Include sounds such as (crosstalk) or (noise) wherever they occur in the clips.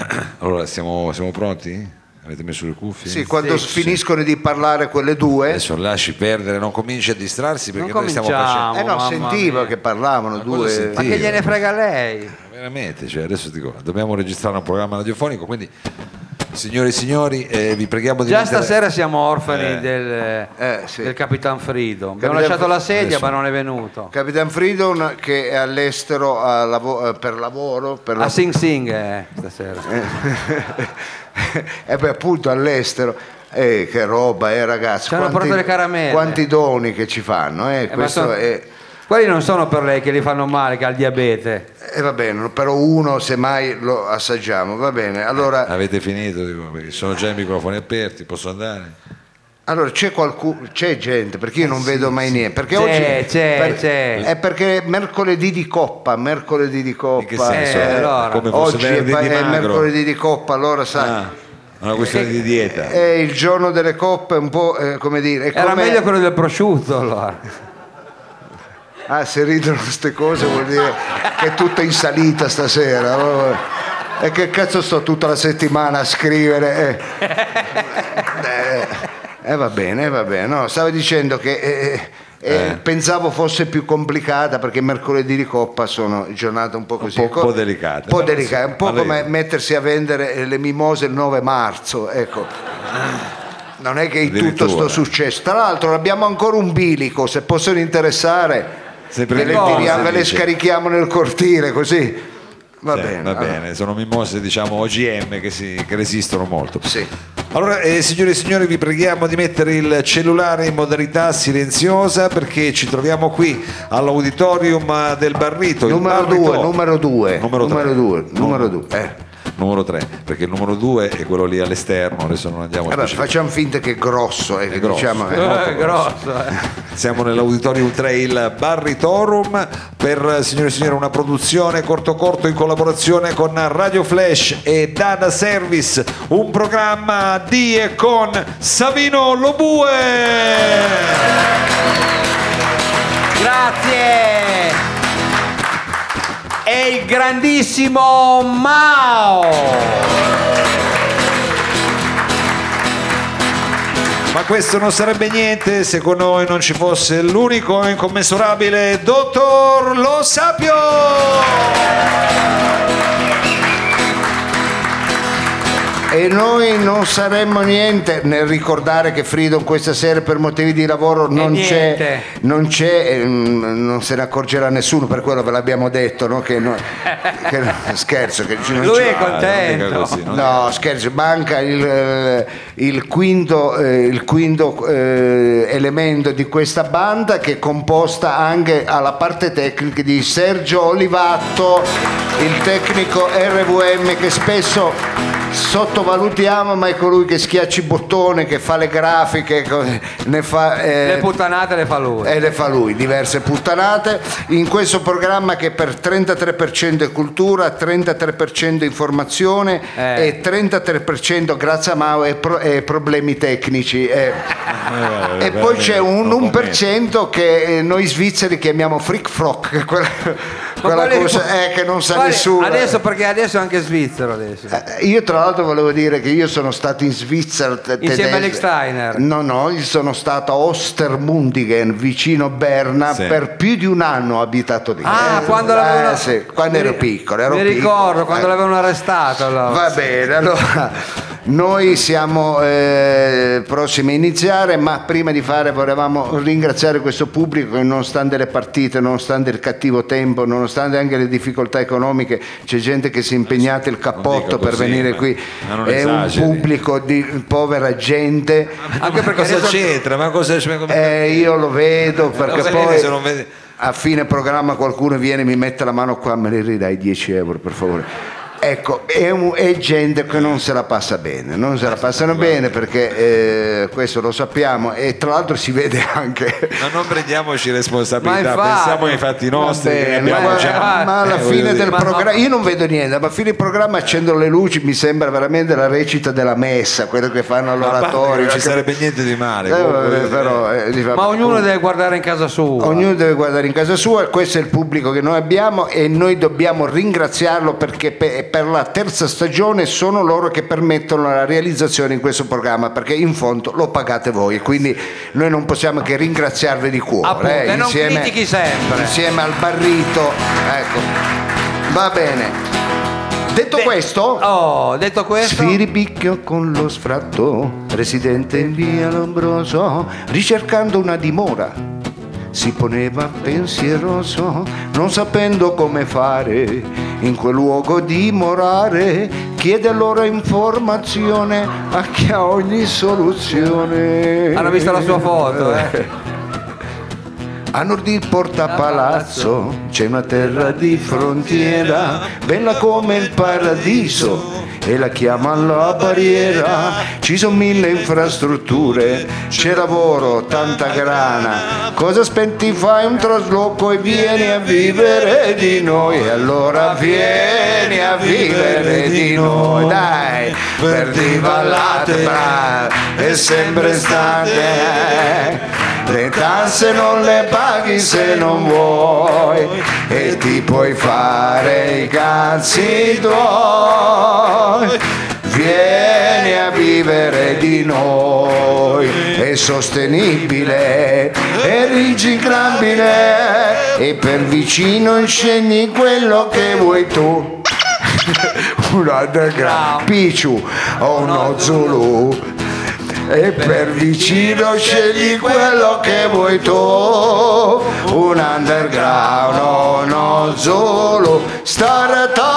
(clears throat) Allora, siamo, siamo pronti? Avete messo le cuffie? Sì, quando Sì, finiscono di parlare quelle due. Adesso lasci perdere, non cominci a distrarsi perché Non noi stiamo cominciamo. facendo... Eh no, mamma sentivo mia. che parlavano Ma cosa due. Ma che gliene frega lei? Veramente, cioè, adesso dico, dobbiamo registrare un programma radiofonico, quindi signore e signori, eh, vi preghiamo di Già mettere- stasera siamo orfani Eh. del, Eh, sì. del Capitan Frido. Abbiamo Capitan lasciato Fri- la sedia, adesso- ma non è venuto. Capitan Freedom che è all'estero a lavo- eh, per lavoro. Per A la- Sing Sing eh, stasera. e poi appunto all'estero. Eh, che roba, eh, ragazzi. Ci hanno portato le caramelle. Quanti doni che ci fanno, eh, Eh, ma questo sono- è. Quelli non sono per lei che li fanno male, che ha il diabete. E va bene, però uno semmai lo assaggiamo, va bene. Allora, Avete finito? Dico, perché sono già i microfoni aperti, posso andare? allora c'è qualcuno, c'è gente, perché io non vedo mai niente. Perché C'è, oggi c'è, per- c'è. È perché è mercoledì di coppa, mercoledì di coppa. In che senso? Eh, allora. Come fosse oggi è, di è mercoledì di coppa, allora sai. Ah, una questione di dieta. È il giorno delle coppe, un po' eh, come dire. è Era come- meglio quello del prosciutto allora. Ah, se ridono queste cose vuol dire che è tutta in salita stasera. E che cazzo sto tutta la settimana a scrivere? Eh, Eh, eh, va bene, va bene. No, stavo dicendo che eh, eh, pensavo fosse più complicata perché mercoledì di coppa sono giornate un po' così. un po' delicate. Un po' delicate, un po' come mettersi a vendere le mimose il 9 marzo. Ecco. Non è che tutto sto successo. Tra l'altro abbiamo ancora un bilico, se possono interessare Sempre ve le, tiriamo- ve le scarichiamo nel cortile così. Va Sì, bene. va allora. bene, sono mimose diciamo OGM che, si- che resistono molto. Sì. Allora, eh, signore e signori, vi preghiamo di mettere il cellulare in modalità silenziosa perché ci troviamo qui all'auditorium del Barrito. Numero Barrito- 2, numero 2. Numero tre. Numero 2, numero No. 2. Eh. Numero 3, perché il numero 2 è quello lì all'esterno, adesso non andiamo a specificare. facciamo finta che è grosso, eh, che grosso. diciamo, è Eh, molto grosso. grosso, eh. (laughs) Siamo nell'Auditorium 3 il Barritorum per eh, signore e signori una produzione corto corto in collaborazione con Radio Flash e Data Service, un programma di e con Savino Lobue. Grazie! E il grandissimo Mao! Ma questo non sarebbe niente se con noi non ci fosse l'unico e incommensurabile Dottor Lo Sapio! E noi non saremmo niente nel ricordare che Freedom questa sera per motivi di lavoro non c'è, non c'è, ehm, non se ne accorgerà nessuno, per quello ve l'abbiamo detto, no? che no- che- (laughs) scherzo, che non Lui ci- è Ah, contento. così, non No, scherzo, manca il, eh, il quinto, eh, il quinto, eh, elemento di questa banda che è composta anche alla parte tecnica di Sergio Olivatto, il tecnico RVM che spesso sottovalutiamo, ma è colui che schiaccia i bottoni, che fa le grafiche, ne fa... eh, Le puttanate le fa lui. e le fa lui, diverse puttanate, in questo programma che per 33% è cultura, 33% informazione Eh. e 33% grazie a Mao è, pro- è problemi tecnici. eh. Eh, e poi c'è un non 1% che eh, noi svizzeri chiamiamo freak frock, (laughs) quella, cosa eh, che non sa quali- nessuno. Adesso perché adesso è anche svizzero adesso. Eh, Io tra l'altro volevo dire che io sono stato in Svizzera te- Insieme a tedesco. Steiner. No, no, io sono stato a Ostermundigen, vicino Berna, Sì. per più di un anno ho abitato lì. Ah, Eh, quando eh, l'avevano sì, quando mi ero piccolo, ero Mi piccolo. ricordo quando Eh, l'avevano arrestato. allora. Va bene, allora noi siamo eh, prossimi a iniziare, ma prima di fare volevamo ringraziare questo pubblico che nonostante le partite, nonostante il cattivo tempo, nonostante anche le difficoltà economiche, c'è gente che si è impegnata il cappotto per così, venire qui. È un esageri. pubblico di povera gente. Anche perché cosa adesso- c'entra? Ma cosa Eh, io lo vedo perché poi a fine programma qualcuno viene e mi mette la mano qua, me ne ridai 10 euro per favore. Ecco, è, un- è gente che non se la passa bene, non se la passano bene perché eh, questo lo sappiamo e tra l'altro si vede anche... Ma non prendiamoci responsabilità, Ma infatti- pensiamo ai fatti nostri. Bene, ma, già. ma alla Eh, fine del programma io non vedo niente ma a fine programma accendo le luci mi sembra veramente la recita della messa quello che fanno all'oratorio non ci sarebbe niente di male. Eh, vabbè, però, eh, Ma ognuno deve guardare in casa sua. Ognuno deve guardare in casa sua, questo è il pubblico che noi abbiamo e noi dobbiamo ringraziarlo perché pe- per la terza stagione sono loro che permettono la realizzazione di questo programma perché in fondo lo pagate voi e quindi noi non possiamo che ringraziarvi di cuore Appunto, eh, e non critichi sempre. insieme al barrito ecco va bene detto Beh, questo Oh, detto questo, Sfiribicchio con lo sfratto, residente in via Lombroso, ricercando una dimora. Si poneva pensieroso, non sapendo come fare, in quel luogo dimorare, chiede allora informazione a chi ha ogni soluzione. hanno visto la sua foto, eh. (laughs) A nord il porta palazzo c'è una terra di frontiera, bella come il paradiso, e la chiamano la barriera. Ci sono mille infrastrutture, c'è lavoro, tanta grana. Cosa aspetti? Fai un trasloco e vieni a vivere di noi. E allora vieni a vivere di noi, dai, per divallate brave e sempre state. Le tasse non le paghi se non vuoi. E ti puoi fare i cazzi tuoi. Vieni a vivere di noi, è sostenibile, è riciclabile. E per vicino scegli quello che vuoi tu. (laughs) Un underground, Pichu o uno Zulu e per vicino scegli quello che vuoi tu. Un underground o uno Zulu startup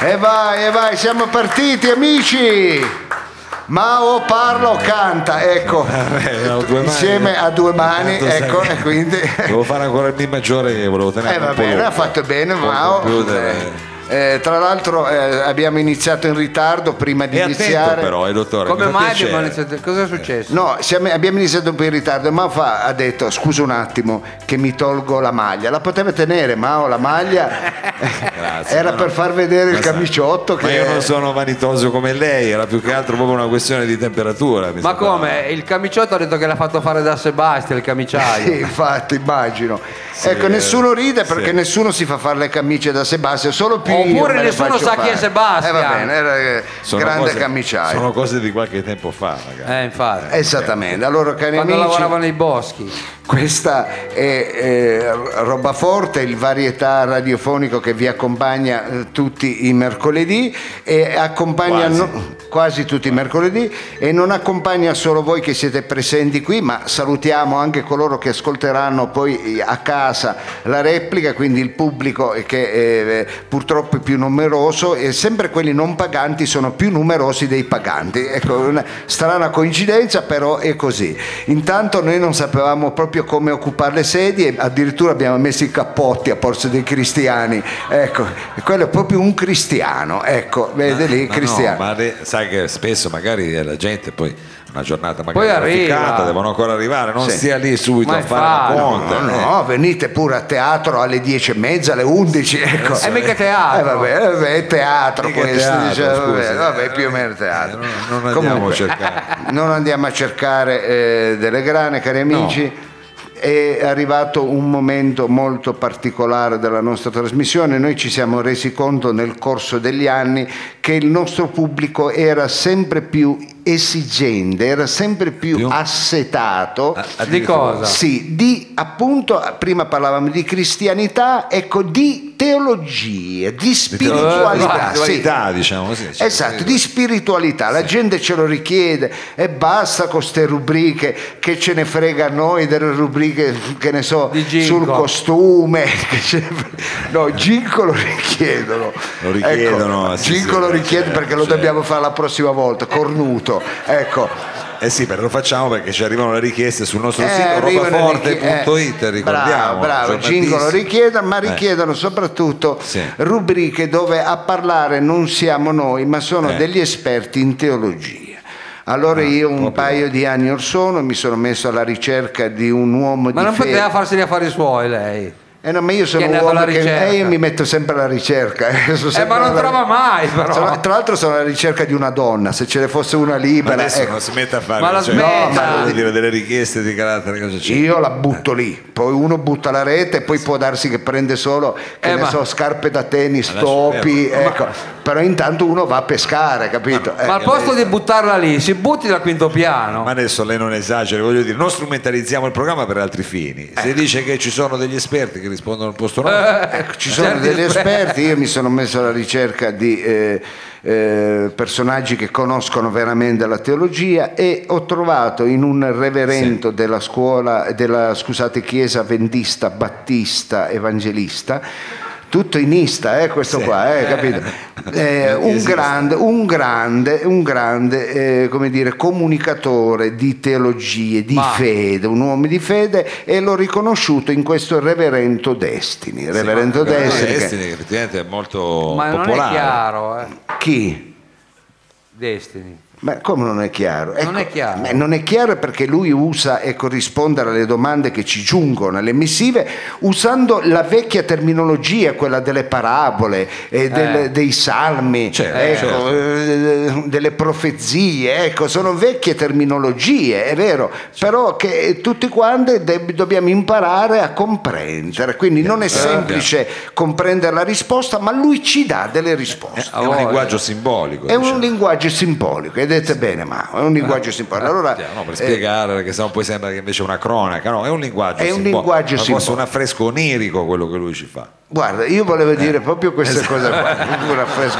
e vai e vai siamo partiti amici Mao parla o canta, ecco, (laughs) Eh, mani. insieme a due mani, Tanto sai ecco, e quindi... (laughs) Devo fare ancora il Mi maggiore volevo tenere Eh, va bene, ha fatto bene Mao. Eh, tra l'altro eh, abbiamo iniziato in ritardo prima di E attento iniziare. però, eh, dottore. Come mai piacere. abbiamo iniziato? Cosa è successo? No, siamo- abbiamo iniziato un po' in ritardo e Mao fa- ha detto scusa un attimo che mi tolgo la maglia. La poteva tenere Mao la maglia? (laughs) Grazie, Era ma per no. far vedere il Ma camiciotto Ma che... io non sono vanitoso come lei, era più che altro proprio una questione di temperatura. mi Ma come? Il camiciotto ha detto che l'ha fatto fare da Sebastian, il camiciaio. Sì, infatti, immagino. Sì, ecco, nessuno ride perché sì. nessuno si fa fare le camicie da Sebastian, solo più Oppure nessuno sa chi è fare. Sebastian. Eh, va bene, era eh, Sono grande cose- camiciaio. Sono cose di qualche tempo fa, ragazzi. Eh, infatti. Esattamente, allora cari Quando amici, lavorava nei boschi. Questa è eh, roba forte, il varietà radiofonico che vi accompagna eh, tutti i mercoledì e accompagna Quasi. no- quasi tutti i mercoledì e non accompagna solo voi che siete presenti qui, ma salutiamo anche coloro che ascolteranno poi a casa la replica, quindi il pubblico che eh, purtroppo è più numeroso e sempre quelli non paganti sono più numerosi dei paganti. Ecco, una strana coincidenza, però è così. Intanto noi non sapevamo proprio come occupare le sedie, addirittura abbiamo messo i cappotti a posto dei cristiani. Ecco, quello è proprio un cristiano, ecco, vede lì, Ma cristiano. no, ma le- sai che spesso magari la gente poi una giornata magari trafficata, devono ancora arrivare, non Sì. stia lì subito Ma a fare la infatti, conta. No, eh. no, venite pure a teatro alle dieci e mezza, alle undici. Ecco. È mica Eh, teatro. vabbè, eh, vabbè, è teatro Mica questo, teatro, dice, vabbè, scusi. vabbè, più o meno teatro. Eh, non- non andiamo Comunque, a cercare. non andiamo a cercare eh, delle grane, cari amici. È arrivato un momento molto particolare della nostra trasmissione. Noi ci siamo resi conto nel corso degli anni che il nostro pubblico era sempre più esigente, era sempre più, Più? assetato. Ah, Di cosa? Sì, di appunto, prima parlavamo di cristianità, ecco, di teologia, di spiritualità. sì. Spiritualità, diciamo così. cioè, Esatto, di spiritualità, la gente ce lo richiede e basta con queste rubriche che ce ne frega a noi delle rubriche che ne so Di sul costume, (laughs) no, Ginko lo richiedono. Lo richiedono, Ecco, sì, Ginko sì, lo richiede perché lo dobbiamo fare la prossima volta, cornuto. Ecco. Eh sì, però lo facciamo perché ci arrivano le richieste sul nostro Eh, sito robaforte.it, eh, ricordiamo. Bravo, bravo, giornalista. Ginko lo richiedono, ma Eh. richiedono soprattutto Sì. rubriche dove a parlare non siamo noi, ma sono Eh. degli esperti in teologia. Allora io un proprio. paio di anni or sono mi sono messo alla ricerca di un uomo Ma di non fede. poteva farsi gli affari suoi lei. Eh no, ma io sono un uomo che eh, io mi metto sempre alla ricerca. eh, (laughs) sono Eh, sempre ma non alla- trova mai, però. Sono- tra l'altro sono alla ricerca di una donna, se ce ne fosse una Ma libera. adesso ecco. non si mette a fare Ma la cioè, smetta. no, ma dire delle richieste di carattere cosa c'è? Io la butto lì, poi uno butta la rete e poi può darsi che prende solo che Eh, ne ma- so, scarpe da tennis, lascia topi, ecco. Però intanto uno va a pescare, capito? Ma al Eh, posto di buttarla lì, si butti dal quinto piano. Ma adesso lei non esagera, voglio dire, non strumentalizziamo il programma per altri fini. Eh. Se dice che ci sono degli esperti che rispondono al posto nostro, Ecco, ci sono Certi degli esperti. io mi sono messo alla ricerca di eh, eh, personaggi che conoscono veramente la teologia e ho trovato in un reverendo della scuola, della scusate, chiesa vendista, battista, evangelista, tutto inista, eh, questo qua, eh, capito? (laughs) Eh, un grande, un grande, un grande eh, come dire, comunicatore di teologie, di Ma- fede, un uomo di fede e l'ho riconosciuto in questo reverendo Destiny. Reverendo Sì, ma- Destiny, che- Destiny, che effettivamente è molto Ma non è popolare. chiaro, eh. chi? Destiny. Ma come non è chiaro? Ecco, Non è chiaro. eh, non è chiaro perché lui usa e corrisponde alle domande che ci giungono alle missive usando la vecchia terminologia, quella delle parabole, e del- Eh. dei salmi, Certo, ecco, eh, delle profezie, ecco, sono vecchie terminologie, è vero, però che tutti quanti deb- dobbiamo imparare a comprendere. Quindi non è semplice comprendere la risposta, ma lui ci dà delle risposte. È un linguaggio simbolico. È un diciamo. linguaggio simbolico, e dite bene, ma è un linguaggio simbolico. Allora, No, per eh, spiegare, perché sennò poi sembra che invece è una cronaca, no, è un linguaggio È un simbolico, linguaggio ma forse simbolico. un affresco onirico quello che lui ci fa. guarda, io volevo dire proprio queste cose qua. un (laughs) affresco.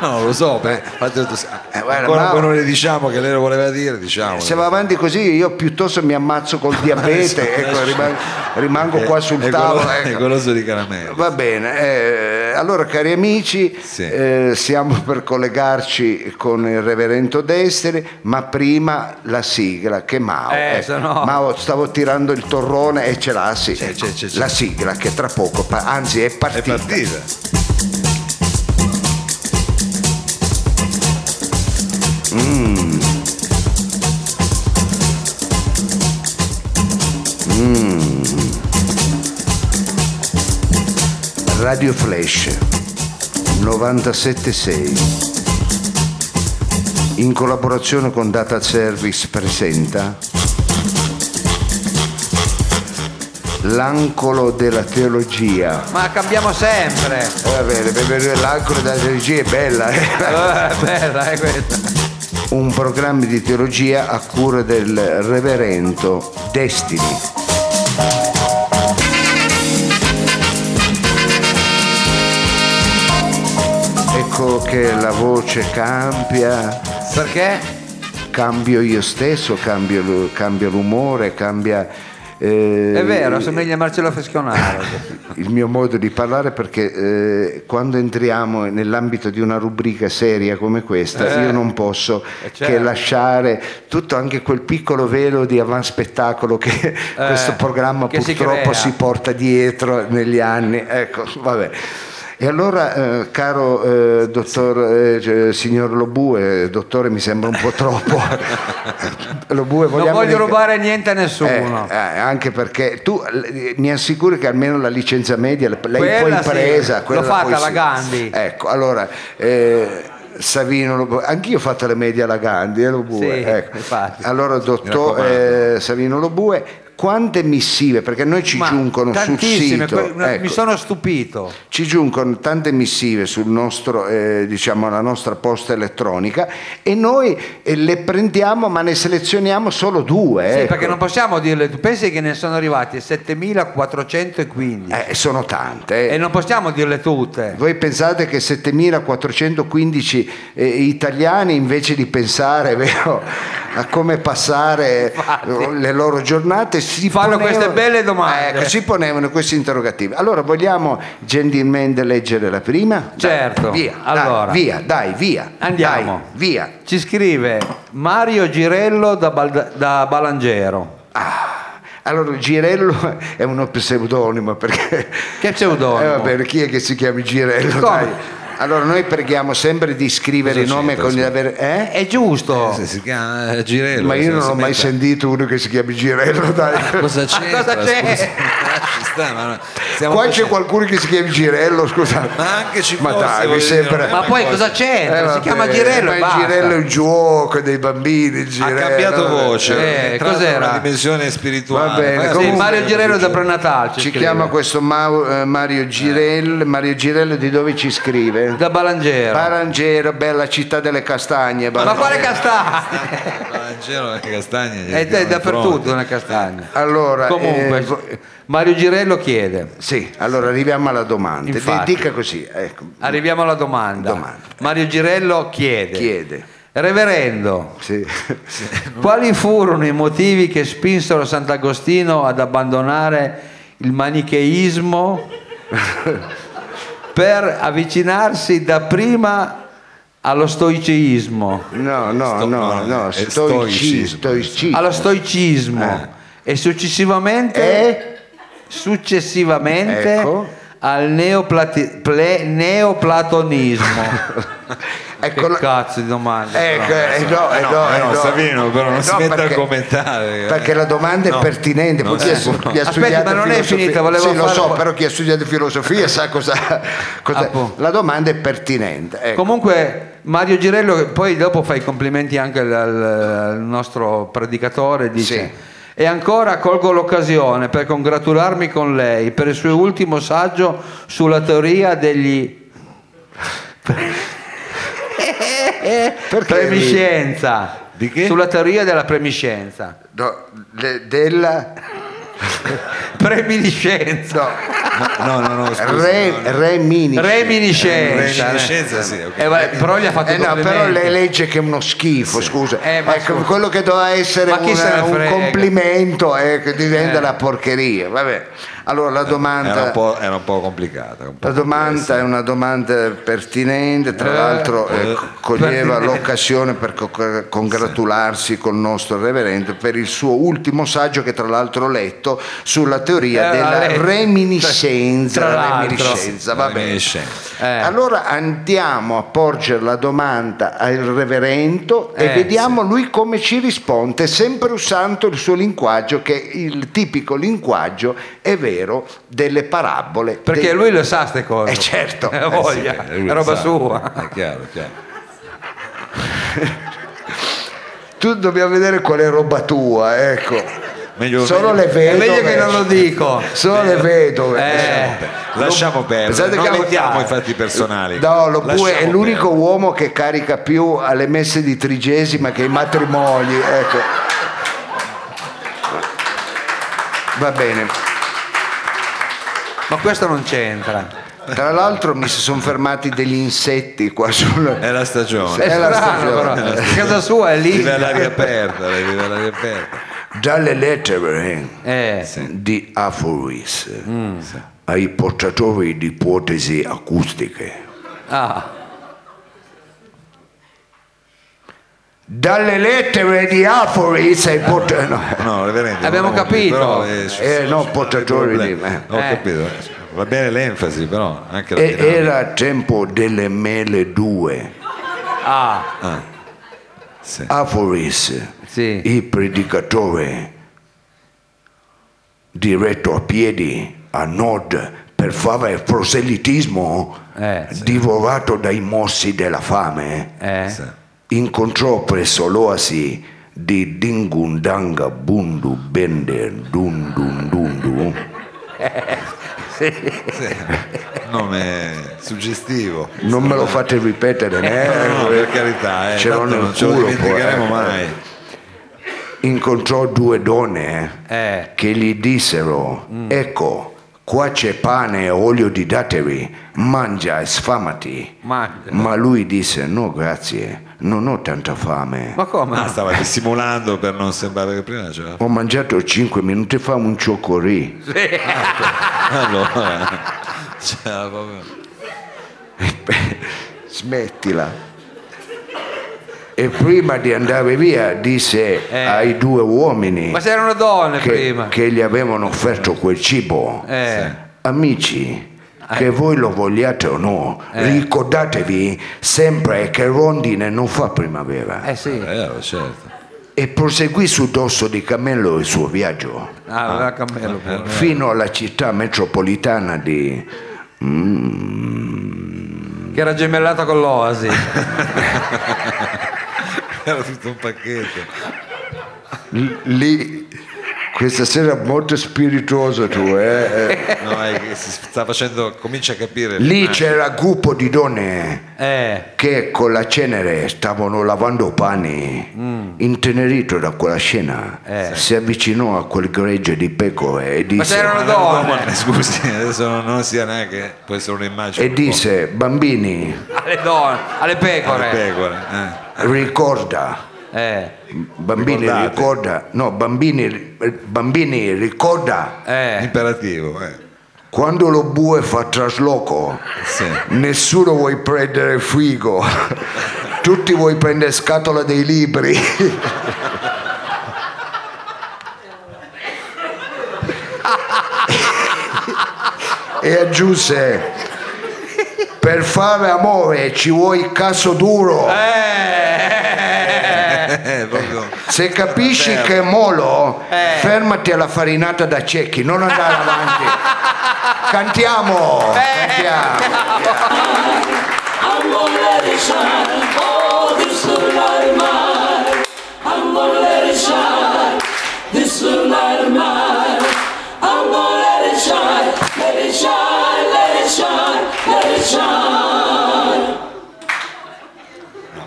(laughs) No, lo so, beh, detto, Eh, guarda, ancora ma- poi non le diciamo che lei lo voleva dire, diciamo. Se va avanti così, io piuttosto mi ammazzo col (laughs) diabete, ecco, rimango, rimango qua sul è tavolo. (laughs) è ecco. goloso di caramelle. Va bene, eh, allora cari amici, Sì. eh, siamo per collegarci con il reverendo Desteri, ma prima la sigla che Mao. Eh, ecco. no- Mao stavo tirando il torrone e ce l'ha, sì. C'è, c'è, c'è. La sigla che tra poco, anzi è È partita. Radio Flash 976 in collaborazione con Data Service presenta L'ancolo della teologia. Ma cambiamo sempre. Eh, va bene, per- per- l'ancolo della teologia è bella. eh. (laughs) Eh, bella, è questa. Un programma di teologia a cura del reverendo Destiny. Che la voce cambia, Perché? cambio io stesso, cambio, cambio l'umore, cambia eh, È vero, assomiglia a Marcello Fesconaro. (laughs) il mio modo di parlare perché eh, quando entriamo nell'ambito di una rubrica seria come questa Eh. io non posso Eh, che certo. lasciare tutto anche quel piccolo velo di avanspettacolo che questo programma Eh, che si purtroppo crea. si, porta dietro negli anni ecco vabbè e allora, eh, caro eh, dottor, eh, cioè, signor Lobue, dottore mi sembra un po' troppo. (laughs) Lobue, Non voglio dire- rubare niente a nessuno. eh, eh, anche perché tu eh, mi assicuri che almeno la licenza media l'hai Quella poi sì, presa. l'ho quella fatta alla sì. Gandhi. Ecco, allora. eh, Savino, Lobu- anch'io ho fatto le medie alla Gandhi, eh, Lobue. Sì, ecco. infatti. Allora, dottor eh, Savino Lobue, quante missive, perché noi ci Ma giungono sul sito, que- mi ecco, sono stupito. ci giungono tante missive sul nostro, eh, diciamo, nostra posta elettronica e noi eh, le prendiamo ma ne selezioniamo solo due. Sì, ecco. perché non possiamo dirle, tu pensi che ne sono arrivati 7415 Eh, sono tante. eh. e non possiamo dirle tutte. Voi pensate che 7415 eh, italiani invece di pensare (laughs) vero, a come passare Infatti. le loro giornate si Fanno ponevano- queste belle domande. Ecco, si ponevano questi interrogativi. Allora vogliamo gentilmente leggere la prima? Dai, Certo. via, Allora. dai, via, dai, via. Andiamo. Dai, via. Ci scrive Mario Girello da, Bal- da Balangero. Ah, allora Girello è uno pseudonimo perché Che pseudonimo? Eh, va bene, chi è che si chiama Girello? Come? Dai. Allora noi preghiamo sempre di scrivere il nome con il vero- eh? È giusto. Se si chiama eh, Girello. Ma io non ho mai sentito uno che si chiami Girello, dai. (laughs) Cosa c'entra? Cosa c'è? (laughs) qua c'è qualcuno che si chiama Girello, scusa. Ma anche ci Ma fosse, dai, mi sembra- Ma poi cosa c'entra? Eh, si vabbè, chiama Girello ma il. Girello è il gioco dei bambini. Ha cambiato voce, Eh, cos'era? una dimensione spirituale. Va bene, comunque- Mario Girello da Prenatal ci chiama questo Mau- eh, Mario Girello. Mario Girello di dove ci scrive? Da Balangero. Parangero, bella città delle castagne. Ma quale castagna? Vangelo e castagne. È in dappertutto una castagna. Allora, Comunque, eh, Mario Girello chiede. sì, allora arriviamo alla domanda. Infatti. Dica così, ecco, Arriviamo alla domanda. Domanda. Mario Girello chiede. chiede. Reverendo, Sì. (laughs) quali furono i motivi che spinsero Sant'Agostino ad abbandonare il manicheismo (laughs) per avvicinarsi dapprima allo stoicismo, No, no, Sto- no, no, no, stoicismo. stoicismo. allo stoicismo e successivamente E? successivamente Ecco. Al neoplati- ple- neoplatonismo. (laughs) Ecco, che cazzo di domanda? Ecco, però. eh, no, eh, no, eh eh, no, no. Savino, però non Eh, si no, metta a perché- commentare. eh. Perché la domanda è No, pertinente, poi non chi stu- può. chi ha Aspetta, studiato ma non è filosofia- finita, volevo sì, lo so, però chi ha studiato filosofia sa cosa, (laughs) cosa- Appunto. la domanda è pertinente. ecco. Comunque Mario Girello, poi dopo fa i complimenti anche al, al nostro predicatore, dice... Sì. E ancora colgo l'occasione per congratularmi con lei per il suo ultimo saggio sulla teoria degli Perché premiscenza. Di che? Sulla teoria della premiscenza. No, de- della (laughs) Preminiscenza. no, No, no, no, scusa. re, reminiscenza. Reminiscenza. Reminiscenza, sì, ok. Eh, vabbè, però gli ha fatto Eh no, complimenti. però lei legge che è uno schifo, scusa. Eh, ma ecco, scusa. quello che doveva essere Ma chi se ne una- un frega? complimento eh, che diventa Eh. una porcheria. Vabbè. Allora la domanda Era un po', era un po' complicata. un po' La domanda è una domanda pertinente, tra l'altro eh, eh, coglieva l'occasione per co- congratularsi col nostro reverendo per il suo ultimo saggio che tra l'altro ho letto sulla teoria Eh, della letto. reminiscenza. Tra reminiscenza, va bene. Eh. Allora andiamo a porgere la domanda al reverendo e Eh, vediamo lui come ci risponde, sempre usando il suo linguaggio che è il tipico linguaggio, è vero, delle parabole. Perché dei- lui lo sa ste cose. Eh, certo. (laughs) Eh, Eh, voglia, Eh, lui è lo roba sa. sua. È chiaro, chiaro. Tu dobbiamo vedere qual è roba tua, ecco. Meglio, Sono meglio- le vedove. È meglio che non lo dico. Sono le vedove. Eh. Lasciamo perdere, non contiamo i fatti personali. No, lo Lasciamo è l'unico perdere. uomo che carica più alle messe di trigesima che ai matrimoni. Ecco. Va bene. Ma questo non c'entra. Tra l'altro mi si sono fermati degli insetti qua sul... È la stagione. È È la strano, stagione. però. Casa sua è lì. Vive all'aria aperta, lei vive all'aria aperta. Dalle lettere Eh, di Aforis ai portatori di ipotesi acustiche. ah, Dalle lettere di Aforis ai portatori... No. No, reverendo, Abbiamo capito. però, eh, Eh, no, portatori di- eh. Ho Eh. capito. Va bene l'enfasi, però anche la E era tempo delle mele due. ah, Sì. Aforis, sì. il predicatore diretto a piedi a nord per fare proselitismo, Eh, sì. divorato dai mossi della fame, Eh. Sì. Incontrò presso l'oasi di Dingundanga Bundu Bender Dundundundu (laughs) Nome suggestivo. non me lo fate ripetere né? (laughs) No, no, per carità, eh, Ce l'ho nel non ce lo culo, dimenticheremo poi, eh. mai. incontrò due donne Eh. che gli dissero ecco qua c'è pane e olio di datteri mangia e sfamati Mangia. ma lui disse no grazie non ho tanta fame Ma come? Ah, stava dissimulando per non sembrare che prima c'era. ho mangiato cinque minuti fa un cioccorì Allora, (laughs) c'era proprio. smettila e prima di andare via disse Eh. ai due uomini Ma se erano donne che, prima. che gli avevano offerto quel cibo Eh. Amici, che voi lo vogliate o no, ricordatevi sempre che rondine non fa primavera. Eh sì. Eh, certo. e proseguì su dosso di cammello il suo viaggio Ah, aveva cammello. pure. fino alla città metropolitana di Che era gemellata con l'Oasi. (laughs) Era tutto un pacchetto. Lì questa sera molto spirituoso tu eh? Eh, (laughs) No, è che si sta facendo, comincia a capire. lì c'era un gruppo di donne Eh, che con la cenere stavano lavando pani intenerito da quella scena Eh. si avvicinò a quel gregge di pecore e ma disse, c'erano no, donne. ma scusi, adesso non, non sia neanche, può essere un'immagine. e un po' disse bambini Alle donne, alle alle pecore. pecore. eh. ricorda Eh, bambini Ricordate. ricorda no bambini, bambini ricorda eh. Imperativo, eh. quando lo bue fa trasloco Sì. nessuno vuoi prendere frigo (laughs) tutti vuoi prendere scatola dei libri (laughs) e aggiunse per fare amore ci vuoi caso duro Eh. Se capisci che è molo Eh. fermati alla farinata da cecchi non andare avanti (laughs) cantiamo cantiamo. Oh, it shine. Let it shine. Let it shine. Let it shine.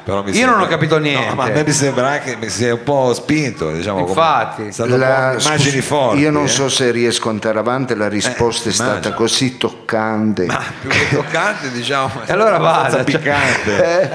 Però mi Io non sembra- ho capito niente. No, ma a me mi sembra anche che si è un po' spinto, diciamo. come- Infatti. po' La- immagini forti. io non eh. so se riesco ad andare avanti la risposta Eh, è stata immagino. così toccante Ma più che toccante, diciamo. (laughs) E allora vada, cioè- piccante. Eh,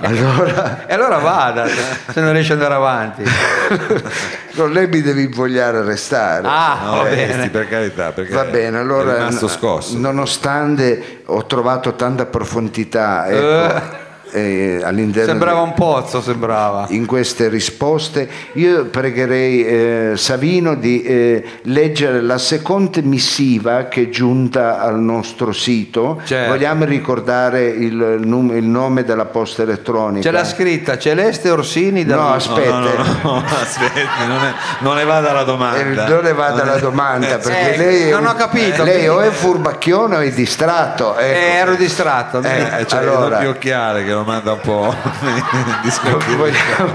(laughs) allora E allora vada, se non riesce ad andare avanti. (laughs) non lei mi deve invogliare a restare Ah, No, va resti, bene. per carità, perché Va bene, allora è rimasto n- scosso. nonostante ho trovato tanta profondità ecco, eh, all'interno Sembrava un pozzo, sembrava. in queste risposte. Io pregherei eh, Savino di eh, leggere la seconda missiva che è giunta al nostro sito. Certo. Vogliamo ricordare il, num- il nome della posta elettronica? Ce l'ha scritta Celeste Orsini da No, Villa. aspetta. No, no, no, no, (laughs) aspetti, non, è- non ne vada la Eh, domanda. non ne vada la domanda (laughs) perché Eh, lei, è non un- ho capito. lei o è furbacchione o è distratto. ecco. Eh, ero distratto. Eh, Eh, c'è allora- il doppio occhiale che lo manda un po'. (laughs) Vogliamo-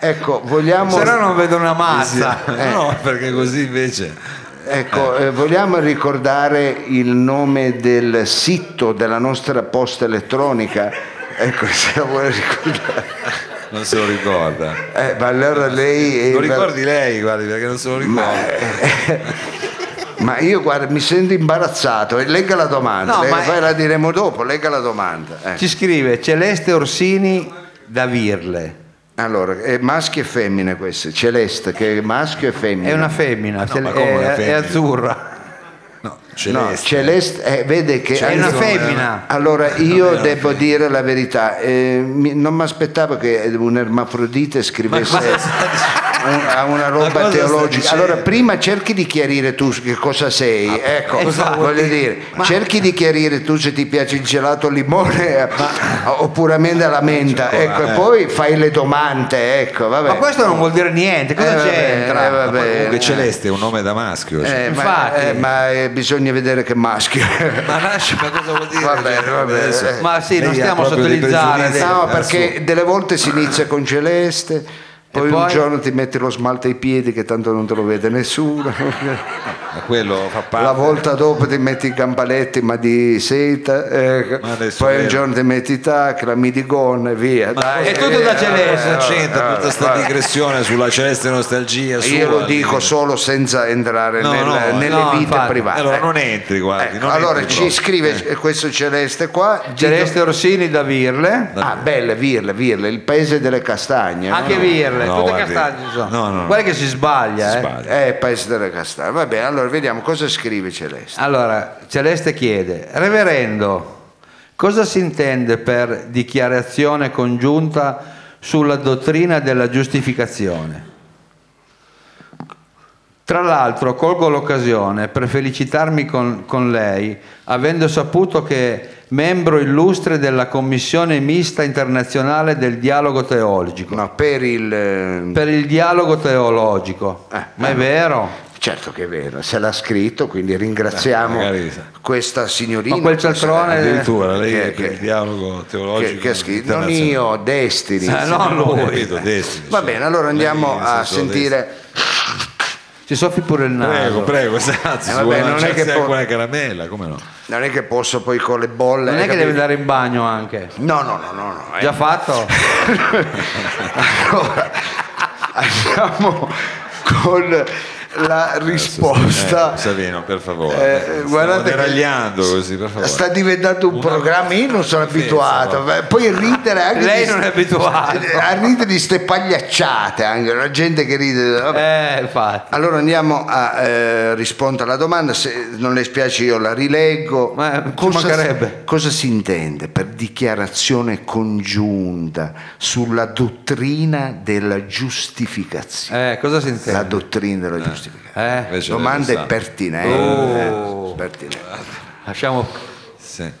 ecco, vogliamo, Se no non vedo una mazza. Eh, No, perché così invece. ecco, eh, vogliamo ricordare il nome del sito della nostra posta elettronica. Ecco, (laughs) se la vuole ricordare. Non se lo ricorda. Eh, ma allora lei... Lo ricordi lei, guardi, perché non se lo ricorda. Ma io guarda, mi sento imbarazzato. Eh, Legga la domanda, No, lei- ma- poi la diremo dopo. Legga la domanda. eh. Ci scrive Celeste Orsini da Virle. Allora, è maschio e femmine questo, Celeste, che è maschio e femmina. È una femmina, no, cel- ma come una è, è femmina? azzurra. No, No, Celeste. Celeste, eh, vede che... È una femmina. Allora, io devo dire la verità, eh, mi- non mi aspettavo che un ermafrodite scrivesse un- a una Ma roba teologica. Allora, prima cerchi di chiarire tu che cosa sei, ecco, esatto. voglio dire, cerchi di chiarire tu se ti piace il gelato al limone eh, (laughs) o puramente alla menta, ecco, e eh. poi fai le domande, ecco, vabbè. Ma questo non vuol dire niente, cosa Eh, vabbè, c'entra? eh, vabbè. Comunque Celeste è un nome da maschio. cioè. Eh, ma, Infatti. Eh, eh, bisogna vedere che maschio. Ma lascia, ma cosa vuol dire? (laughs) Va bene, Cioè, va bene. adesso- Ma sì, non stiamo a adesso. No, perché delle volte si inizia con Celeste, poi, un poi? giorno ti metti lo smalto ai piedi che tanto non te lo vede nessuno. (laughs) Ma quello fa parte. La volta dopo ti metti i gambaletti ma di seta, ecco. Ma poi un giorno ti metti i tac, la midigonna e via. Dai, è tutto eh, da eh, Celeste, eh, c'entra tutta questa digressione sulla celeste nostalgia? sua, Io lo dico dire. solo senza entrare No, nel- no, nelle no, vite infatti. private. Allora non entri, guardi. Ecco, non allora entri ci proprio. scrive eh, questo Celeste qua. Celeste Orsini da Virle. Ah, belle, Virle, Virle, il paese delle castagne. Anche no? Virle, No, tutte guardi. castagne ci sono. No, no, no. Guarda che si sbaglia. Si eh. sbaglia. Eh, paese delle castagne. Va bene, allora vediamo cosa scrive Celeste. Allora, Celeste chiede, Reverendo, cosa si intende per dichiarazione congiunta sulla dottrina della giustificazione? Tra l'altro colgo l'occasione per felicitarmi con, con lei, avendo saputo che membro illustre della Commissione Mista Internazionale del Dialogo Teologico. No, per il... eh, Per il dialogo teologico. Eh, Ma è eh. vero? Certo che è vero, se l'ha scritto, quindi ringraziamo sa. questa signorina. Ma quel cialtrone- che- Addirittura lei che- è per che- il dialogo teologico. che, che ha scritto, non io, Destiny. Eh, no, Ho lui. capito, Destiny, Va cioè. bene, allora andiamo a sentire. Si soffi pure il naso. Prego, prego, esatto. Eh, vabbè, non è che po- una caramella, come no? Non è che posso poi con le bolle. Non è che deve capito? andare in bagno anche. No, no, no, no. no, eh. Già fatto? (laughs) Allora, andiamo (laughs) con la risposta. Eh, Savino, per favore. Eh, guardate deragliando così, per favore. Sta diventando un Una- programma, io non sono abituato. Beh, Poi ridere anche Lei di- non è abituato. (laughs) A ridere di ste pagliacciate anche, la gente che ride. vabbè. Eh, infatti. Allora andiamo a eh, rispondere alla domanda, se non le spiace io la rileggo. Ma ci mancherebbe. cosa si intende per dichiarazione congiunta sulla dottrina della giustificazione? Eh, cosa si La intende? dottrina della giustificazione. Eh, Invece Domande pertinenti. Oh. eh, pertinenti. lasciamo... Sì.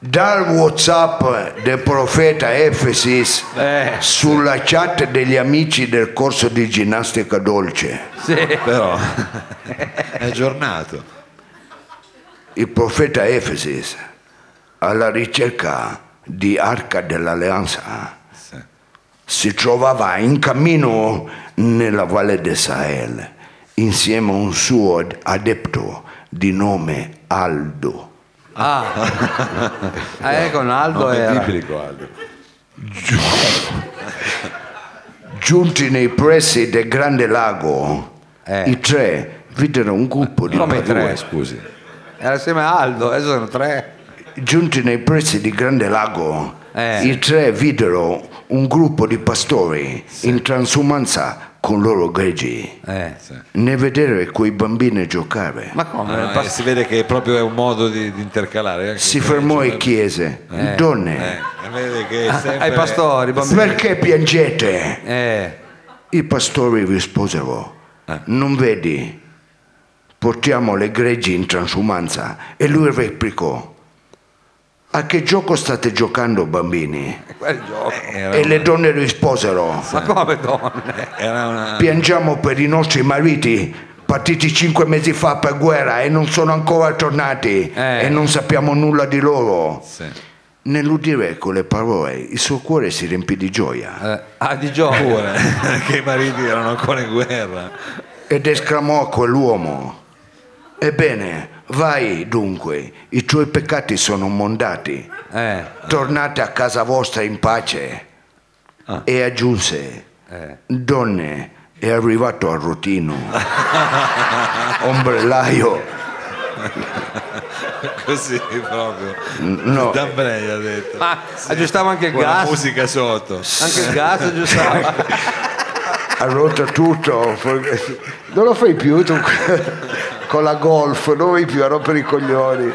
Dal WhatsApp del profeta Efesis Eh, sulla chat degli amici del corso di ginnastica dolce. sì. Però (laughs) è aggiornato. Il profeta Efesis alla ricerca di Arca dell'Alleanza Sì. si trovava in cammino nella valle del Sahel insieme a un suo adepto di nome Aldo. Ah, eh, con Aldo Non è era. biblico, Aldo. Giunti nei pressi del grande lago, Eh. i tre videro un gruppo di Come i tre? Scusi. Era assieme a Aldo, adesso sono tre. Giunti nei pressi di Grande Lago, Eh. i tre videro un gruppo di pastori in transumanza con loro greggi. Eh. Ne vedere quei bambini giocare. Ma come? No, Pas- eh, si vede che proprio è un modo di, di intercalare. anche Si fermò e chiese, donne, Eh, vede che è (laughs) sempre- Ai pastori, bambini. perché piangete? Eh, I pastori risposero, non vedi, portiamo le greggi in transumanza. E lui replicò, a che gioco state giocando bambini? quel gioco. Era, E le donne risposero, Ma come donne? era una... piangiamo per i nostri mariti partiti cinque mesi fa per guerra e non sono ancora tornati Eh. e non sappiamo nulla di loro. Sì. Nell'udire quelle parole il suo cuore si riempì di gioia Eh, ah, di. Pure, (laughs) che i mariti erano ancora in guerra. ed esclamò a quell'uomo, ebbene, vai dunque, i tuoi peccati sono mondati, Eh, tornate a casa vostra in pace. E aggiunse, eh. donne, è arrivato al rottino, (laughs) ombrellaio. (laughs) Così proprio. No, D'Ambrei ha detto. Ma aggiustava anche il Con la gas. musica sotto. Anche il gas aggiustava. (laughs) ha rotto tutto. Non lo fai più tu con la golf, non vai più a rompere i coglioni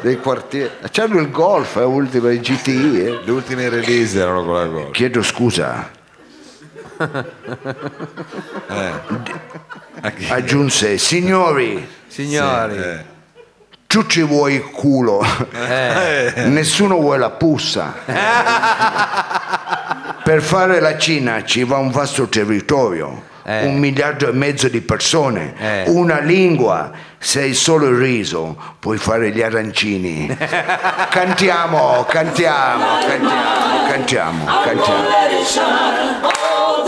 dei quartieri. C'hanno il golf, è ultima, il GTI. eh. Le ultime release erano con la gol. Chiedo scusa, Eh. (laughs) Aggiunse, signori, Signori. eh. tu ci vuoi il culo, Eh. nessuno vuole la pussa. (laughs) Per fare la Cina ci va un vasto territorio, Eh. un miliardo e mezzo di persone, Eh. una lingua. Se hai solo il riso, puoi fare gli arancini. (laughs) cantiamo, cantiamo, cantiamo, cantiamo, cantiamo. Oh.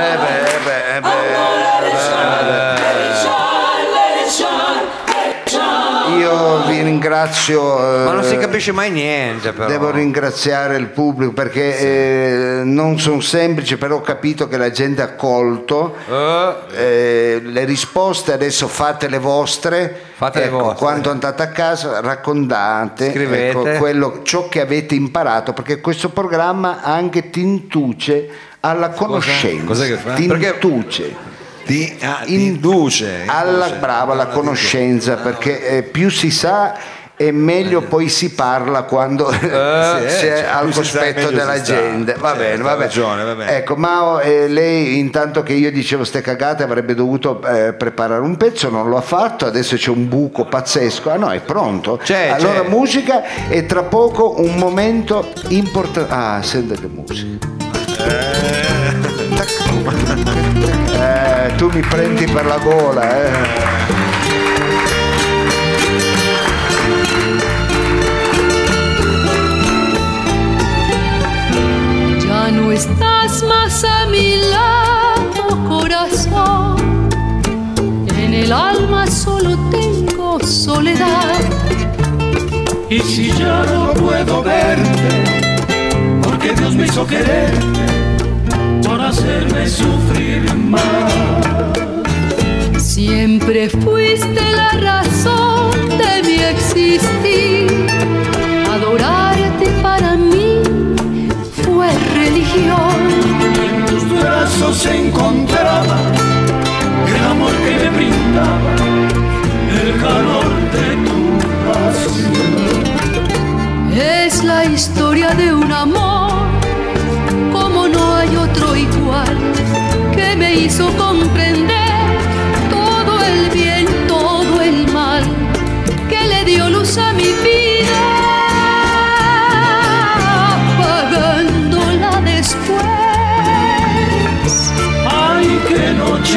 Eh beh, eh beh, eh beh, Io vi ringrazio. eh, Ma non si capisce mai niente però. Devo ringraziare il pubblico perché eh, non sono semplici, però ho capito che la gente ha colto Eh, eh, le risposte, adesso fate le vostre. Fate le Ecco, vostre. Quando andate a casa raccontate ecco, quello- ciò che avete imparato, perché questo programma anche ti intuce alla conoscenza. Cos'è che fa? Ti Perché- intuce. Ti, ah, induce. alla induce. brava la conoscenza perché eh, più si sa e meglio poi si parla quando (laughs) si eh, è cioè, al si cospetto della si gente. Va Certo, bene, va bene. ragione, va bene. Ecco, Mao, eh, lei intanto che io dicevo ste cagate avrebbe dovuto eh, preparare un pezzo, non lo ha fatto, adesso c'è un buco pazzesco. Ah no, è pronto? C'è, allora c'è. musica e tra poco un momento importante. Ah, sente che musica. Eh, tu mi prendi per la gola, eh. Ya no estás más a mi lado, corazón. En el alma solo tengo soledad. Y si ya no puedo verte, porque Dios me hizo quererte, por hacerme sufrir más. Brazos se encontraba el amor que me brindaba, el calor de tu pasión. Es la historia de un amor, como no hay otro igual, que me hizo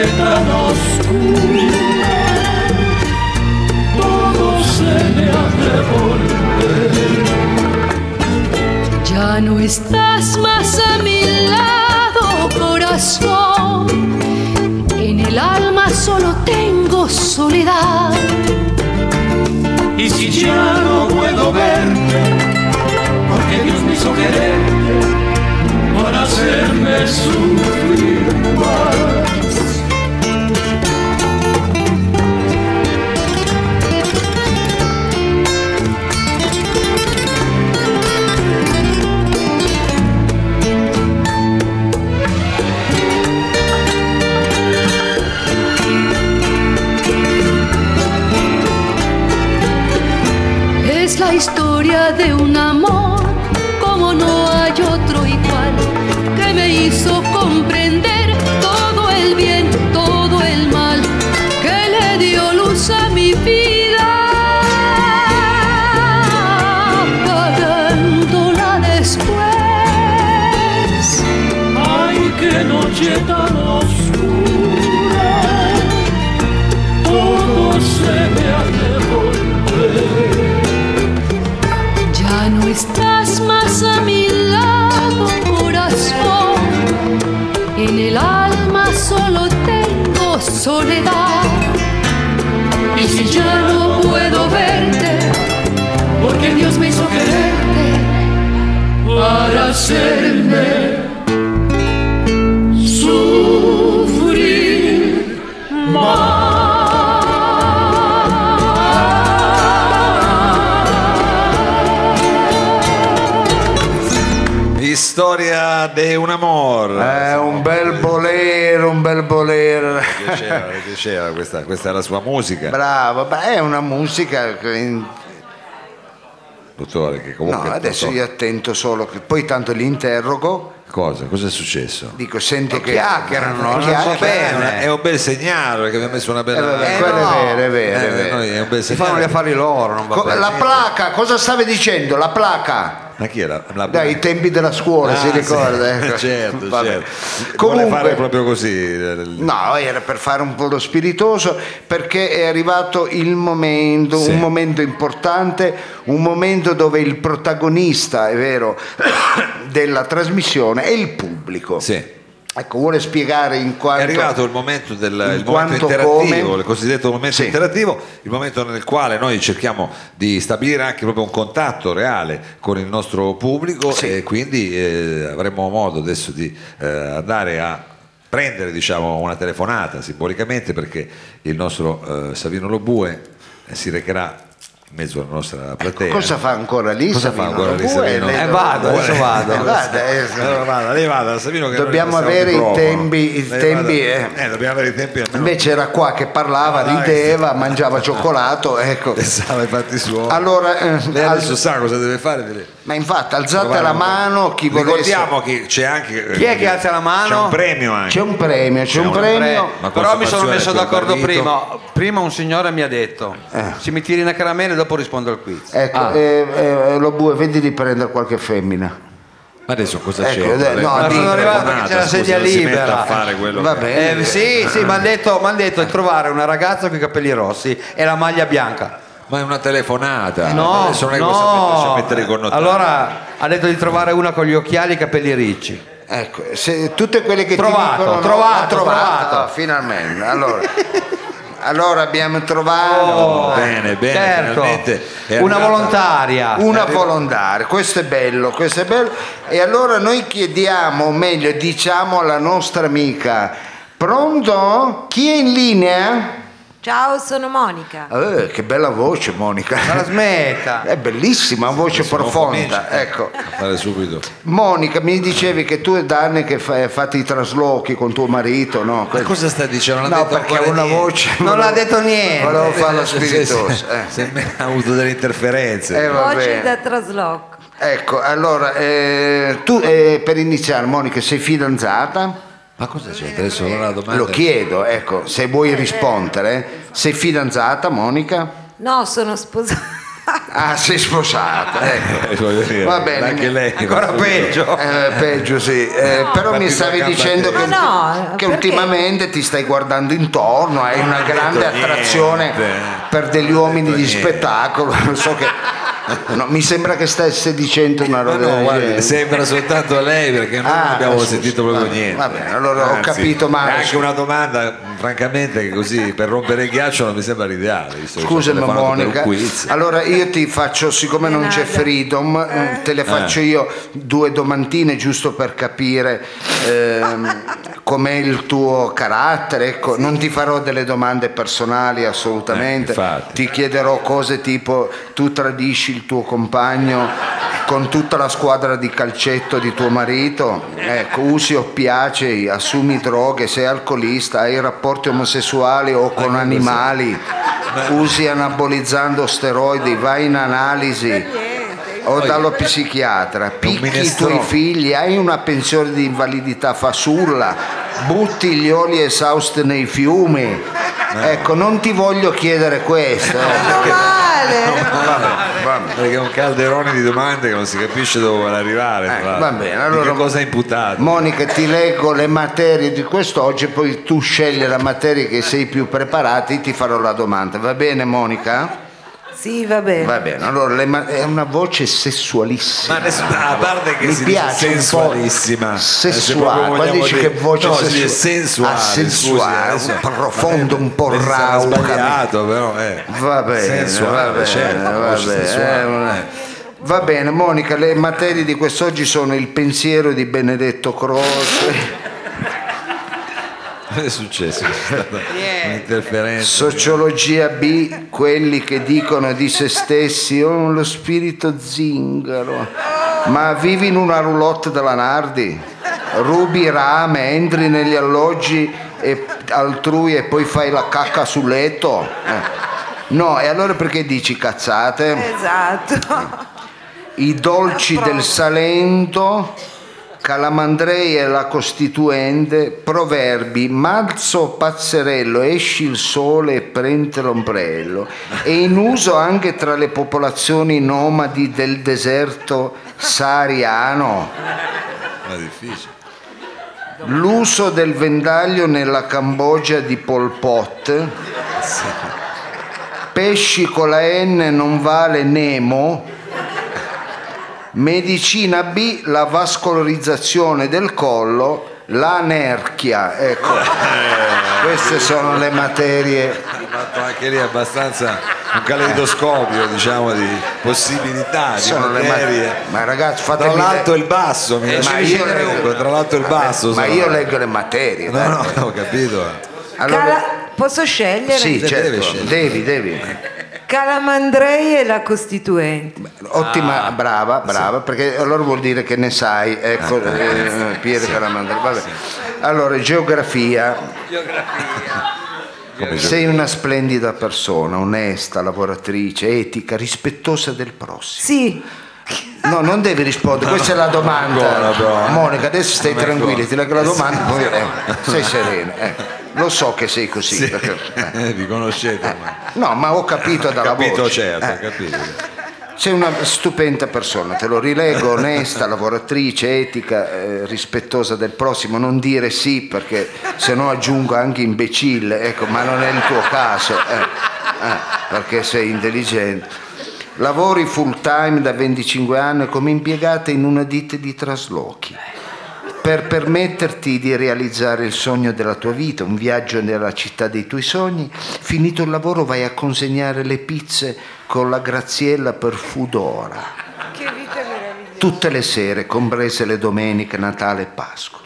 noche tan oscura, todo se me ha de. Ya no estás más a mi lado, corazón. En el alma solo tengo soledad. Y si ya no puedo verte, porque Dios me hizo quererte, para hacerme sufrir. Historia de un amor como no hay otro igual que me hizo hacerme sufrir Storia de un amor. Eh, un bel bolero, un bel bolero. Mi piaceva, mi piaceva, questa, questa è la sua musica. Bravo, beh, è una musica che in- Dottore, che No, comunque... adesso dottore, io attento solo che poi tanto li interrogo, Cosa? Cosa è successo? dico senti che chiacchierano, non chiacchierano. so bene. È, è un bel segnale perché mi ha messo una Eh, bella... vabbè, Eh, quello no. è vero, è vero, è Eh, vero. noi è un bel Si fanno gli segnale. affari loro, non va Co- bene. la placa, cosa stavi dicendo? La placa? Ma chi è la, Dai, i tempi della scuola, Ah, si ricorda? sì. (laughs) ecco. certo, Vabbè. certo. Vuole Comunque, fare proprio così. eh, No, era per fare un po' lo spiritoso perché è arrivato il momento, Sì. un momento importante, un momento dove il protagonista, è vero, (coughs) della trasmissione è il pubblico. Sì. Ecco, vuole spiegare in quanto... È arrivato il momento, del, il momento interattivo, come- il cosiddetto momento Sì. interattivo, il momento nel quale noi cerchiamo di stabilire anche proprio un contatto reale con il nostro pubblico Sì. e quindi eh, avremo modo adesso di eh, andare a prendere diciamo, una telefonata simbolicamente perché il nostro eh, Savino Lobue si recherà in mezzo alla nostra platea. Cosa fa ancora lì? Cosa fa ancora lì, Lo vuoi? (laughs) Savino? Eh, vado, adesso vado. Eh, vada, eh, Allora vada, lei vada, Savino che Dobbiamo avere i tempi- i Lei tempi, eh. eh, dobbiamo avere i tempi almeno Invece era qua che parlava, Dai, rideva, mangiava (laughs) cioccolato, ecco. pensava ai fatti suoi. Allora, eh, lei al- adesso sa cosa deve fare deve ma infatti alzate la un- mano chi volesse. Ricordiamo che c'è anche Chi è che alza la mano? C'è un premio anche. C'è un premio, c'è un una- premio. Ma Però mi sono messo d'accordo prima. Prima un signore mi ha detto: se mi tiri una caramella, dopo rispondo al quiz. Ecco, Ah. eh, eh, lo bue, vedi di prendere qualche femmina. Ma adesso cosa Ecco, c'è? eh, no, Ma sono arrivato che c'è la sedia si libera. a fare quello Va bene. Eh, sì, sì, (laughs) mi hanno detto, detto di trovare una ragazza con i capelli rossi e la maglia bianca. Ma è una telefonata. No, adesso non è che possiamo no. mettere i connotati. Allora ha detto di trovare una con gli occhiali e i capelli ricci. Ecco, se, tutte quelle che Trovato, ti dicono no, trovato, trovato, trovato. finalmente. Allora, (laughs) allora abbiamo trovato Oh, bene, bene, certo. Una volontaria. una volontaria, questo è bello, questo è bello. E allora noi chiediamo, o meglio, diciamo alla nostra amica, pronto? Chi è in linea? Ciao, sono Monica. Eh, che bella voce Monica. Ma la smetta. (laughs) È bellissima, voce Adesso non profonda. Ecco. (laughs) A fare subito. Monica, mi dicevi che tu è da anni che fai, fate i traslochi con tuo marito, no? Ma cosa sta dicendo? Non No, detto perché ha una niente. voce. Non l'ha detto niente. Volevo farlo (laughs) spiritoso. eh. Se me- ha avuto delle interferenze. Eh, Voce bene. da trasloco. Ecco, allora, eh, tu eh, per iniziare, Monica, sei fidanzata? Ma cosa c'è? Adesso non una domanda. Lo chiedo, ecco, se vuoi rispondere. Sei fidanzata, Monica? No, sono sposata. Ah, sei sposata, (laughs) ecco. Eh, Va bene. Anche lei. Ancora peggio. Eh, peggio sì, Eh, però mi stavi dicendo che, no, che ultimamente ti stai guardando intorno, hai una grande attrazione niente. per degli uomini di niente. spettacolo. Non so che, no, mi sembra che stesse dicendo una roba no, guardi, genere. sembra soltanto a lei perché noi Ah, non abbiamo sentito proprio Va- niente. va bene, allora ho capito male. È anche una domanda, francamente, che così per rompere il ghiaccio non mi sembra l'ideale. Scusami Monica, allora io ti faccio, siccome non c'è freedom, eh, te le faccio io due domandine giusto per capire ehm, (laughs) com'è il tuo carattere, ecco, non ti farò delle domande personali assolutamente, Eh, ti chiederò cose tipo tu tradisci il tuo compagno con tutta la squadra di calcetto di tuo marito, ecco, usi oppiacei, assumi droghe, sei alcolista, hai rapporti omosessuali o con animali, usi anabolizzando steroidi, vai in analisi o dallo psichiatra, picchi i tuoi figli, hai una pensione di invalidità fasulla, butti gli oli esausti nei fiumi. Ecco, non ti voglio chiedere questo. Male. Perché è un calderone di domande che non si capisce dove vuole arrivare. Eh, va bene, allora- cosa è imputato? Monica, ti leggo le materie di quest'oggi, poi tu scegli la materia che sei più preparata e ti farò la domanda. Va bene, Monica? Sì, va bene. Va bene, allora ma- è una voce sessualissima. Ma adesso, a parte che Mi si piace dice un po' sensualissima, sessuale. Quando dici dire- che voce no, si sessu- dice sensuale, Ah, sensuale, scusi, un adesso- profondo, un po' Eh, rauca. sbagliato però eh. Va bene, Sensuale, va bene, certo, va bene, eh, una- eh. Va bene, Monica, le materie di quest'oggi sono il pensiero di Benedetto Croce, Cosa è successo? C'è stata (laughs) un'interferenza. sociologia B, quelli che dicono di se stessi, oh, lo spirito zingaro, ma vivi in una roulotte della Nardi, rubi rame, entri negli alloggi e- altrui e poi fai la cacca sul letto. Eh. No, e allora perché dici cazzate? Esatto. I dolci del Salento, Calamandrei e la Costituente, proverbi, mazzo pazzerello, esci il sole e prende l'ombrello, e in uso anche tra le popolazioni nomadi del deserto sahariano. Ma difficile. L'uso del vendaglio nella Cambogia di Pol Pot, pesci con la N non vale Nemo, medicina B, la vascolarizzazione del collo, l'anerchia, ecco, queste sono le materie. Ha fatto anche lì abbastanza un caleidoscopio diciamo di possibilità, di Sono le materie. ma- ma ragazzi, tra fatemi l'alto le- e il basso, mi Eh, ma io leggo- comunque, tra l'alto il basso. Ma sono- io leggo le materie. No, dai. no, ho capito. Allora- Cala- Posso scegliere? sì, certo, scegliere. devi, devi. Calamandrei e la Costituente. Ottima, Ah, brava, brava, perché allora vuol dire che ne sai, ecco, Ah, eh, Piero Calamandrei. Vabbè. Allora, geografia. Sei una splendida persona, onesta, lavoratrice, etica, rispettosa del prossimo. Sì, No, non devi rispondere, questa è la domanda. Ancora. Monica, adesso stai tranquilla, ti leggo la domanda, poi eh, sei serena. eh. Lo so che sei così. perché- eh. (laughs) Eh, vi conoscete ma... No, ma ho capito Ho dalla capito voce. certo Eh. ho capito Sei una stupenda persona, te lo rilego, onesta, lavoratrice, etica, eh, rispettosa del prossimo, non dire sì perché se no aggiungo anche imbecille, ecco, ma non è il tuo caso, eh, eh, perché sei intelligente. Lavori full time da 25 anni come impiegata in una ditta di traslochi per permetterti di realizzare il sogno della tua vita, un viaggio nella città dei tuoi sogni, finito il lavoro vai a consegnare le pizze con la graziella per Foodora. Tutte le sere, comprese le domeniche, Natale e Pasqua.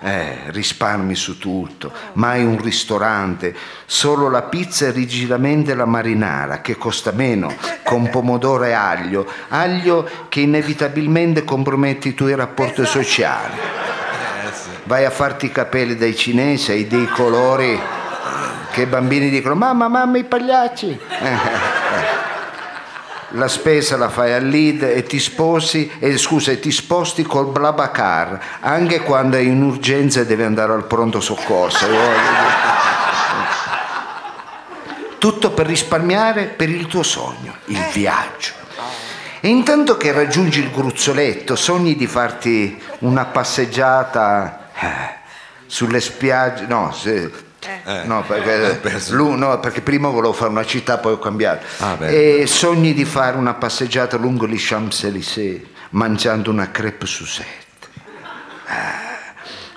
Eh, risparmi su tutto, mai un ristorante, solo la pizza e rigidamente la marinara che costa meno, con pomodoro e aglio, aglio che inevitabilmente compromette i tuoi rapporti sociali. Vai a farti i capelli dai cinesi, hai dei colori che i bambini dicono mamma, mamma, i pagliacci. (laughs) La spesa la fai al lead e ti sposi e scusa, e ti sposti col Blabacar anche quando è in urgenza e devi andare al pronto soccorso. Tutto per risparmiare per il tuo sogno, il viaggio. E intanto che raggiungi il gruzzoletto, sogni di farti una passeggiata eh, sulle spiagge, no, se- no, perché, lu- no, perché prima volevo fare una città, poi ho cambiato. Ah, e sogni di fare una passeggiata lungo gli Champs-Élysées, mangiando una crepe Suzette.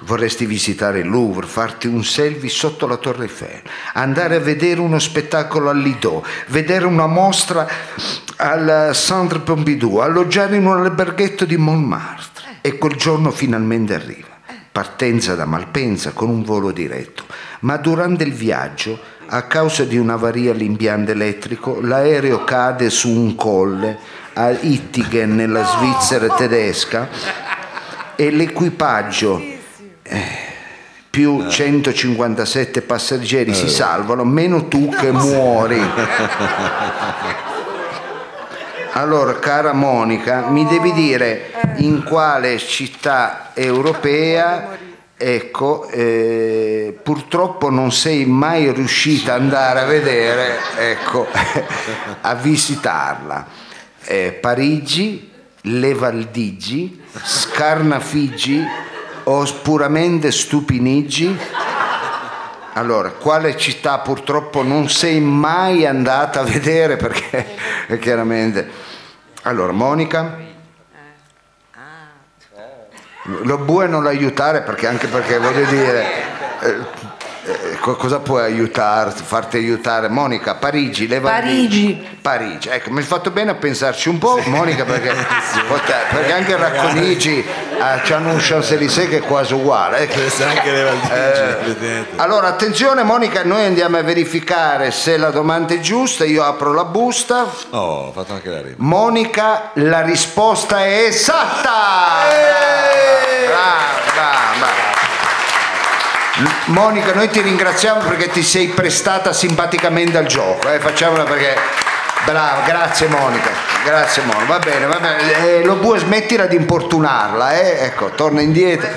Vorresti visitare il Louvre, farti un selfie sotto la Torre Eiffel, andare a vedere uno spettacolo al Lido, vedere una mostra al Centre Pompidou, alloggiare in un alberghetto di Montmartre. E quel giorno finalmente arriva. Partenza da Malpensa con un volo diretto. Ma durante il viaggio, a causa di un'avaria all'impianto elettrico, l'aereo cade su un colle a Ittingen nella Svizzera tedesca e l'equipaggio più 157 passeggeri si salvano, meno tu che muori. (laughs) Allora, cara Monica, mi devi dire in quale città europea, ecco, eh, purtroppo non sei mai riuscita ad andare a vedere, ecco, (laughs) a visitarla. Eh, Parigi, Le Valdigi, Scarnafigi o puramente Stupinigi? Allora, quale città purtroppo non sei mai andata a vedere perché (laughs) chiaramente... Allora, Monica? Lo bue non l'aiutare perché anche perché voglio dire... eh, eh, co- cosa puoi aiutarti, farti aiutare? Monica, Parigi, le Valdigi. Parigi. Parigi, ecco, mi hai fatto bene a pensarci un po', Monica, perché, (laughs) perché anche Racconigi eh, hanno un Champs-Élysées che è quasi uguale. ecco. Evidentemente. Allora, attenzione Monica, noi andiamo a verificare se la domanda è giusta, io apro la busta. oh ho fatto anche la rima Monica, la risposta è esatta! Brava. Monica, noi ti ringraziamo perché ti sei prestata simpaticamente al gioco, eh? facciamola perché... Brava, grazie Monica, grazie Monica, va bene, va bene. Eh, lo bue smettila di importunarla, eh? ecco, torna indietro.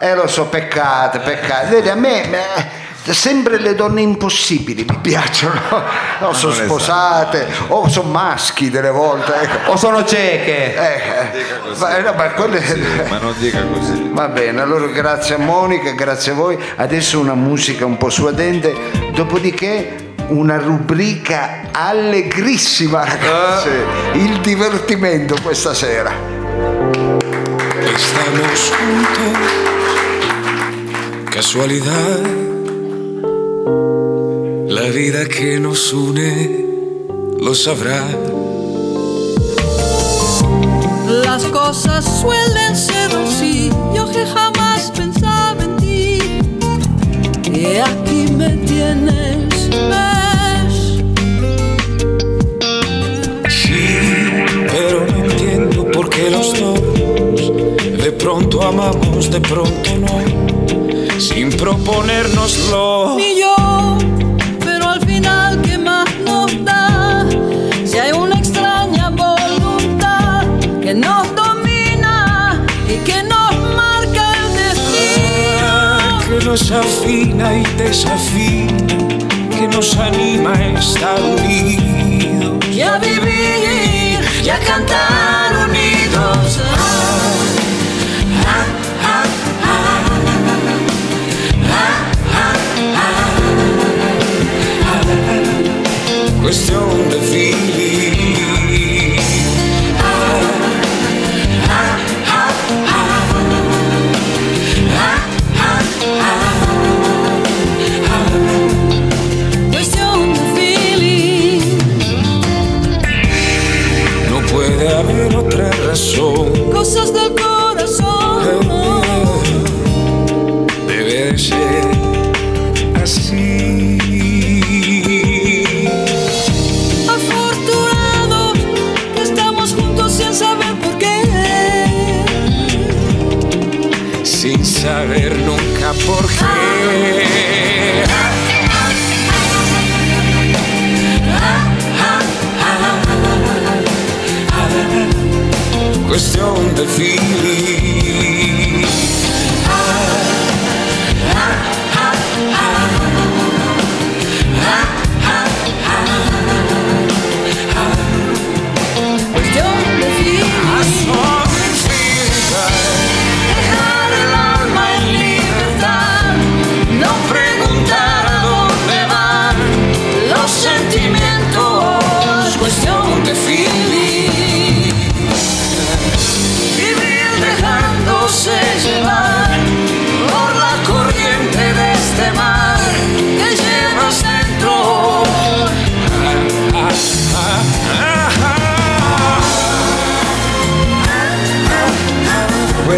Eh lo so, peccate, peccate. Vedi, a me... Sempre le donne impossibili mi piacciono, (laughs) no, sono non è sposate o sono maschi delle volte. Ecco. O sono cieche? Eh, eh, ma, no, ma quelle- Sì, ma non dica così Va bene, allora grazie a Monica, grazie a voi. Adesso una musica un po' suadente, dopodiché una rubrica allegrissima, ragazzi. Il divertimento questa sera. Estamos juntos, casualidad. La vida que nos une lo sabrá. Las cosas suelen ser así, yo que jamás pensaba en ti. Y aquí me tienes, ves. Sí, pero no entiendo por qué los dos de pronto amamos, de pronto no, sin proponérnoslo. Ni nos afina y desafina, que nos anima a estar unidos. Y a vivir y a cantar unidos. Cuestión de feeling. Nunca por qué. Cuestión de feeling.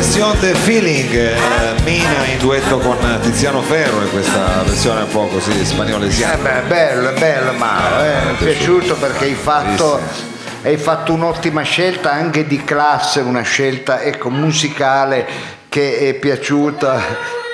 Question the Feeling, eh, Mina in duetto con Tiziano Ferro in questa versione un po' così Eh spagnolesiana. beh, bello, bello Mauro, eh, mi è piaciuto perché hai fatto, hai fatto un'ottima scelta anche di classe, una scelta ecco, musicale che è piaciuta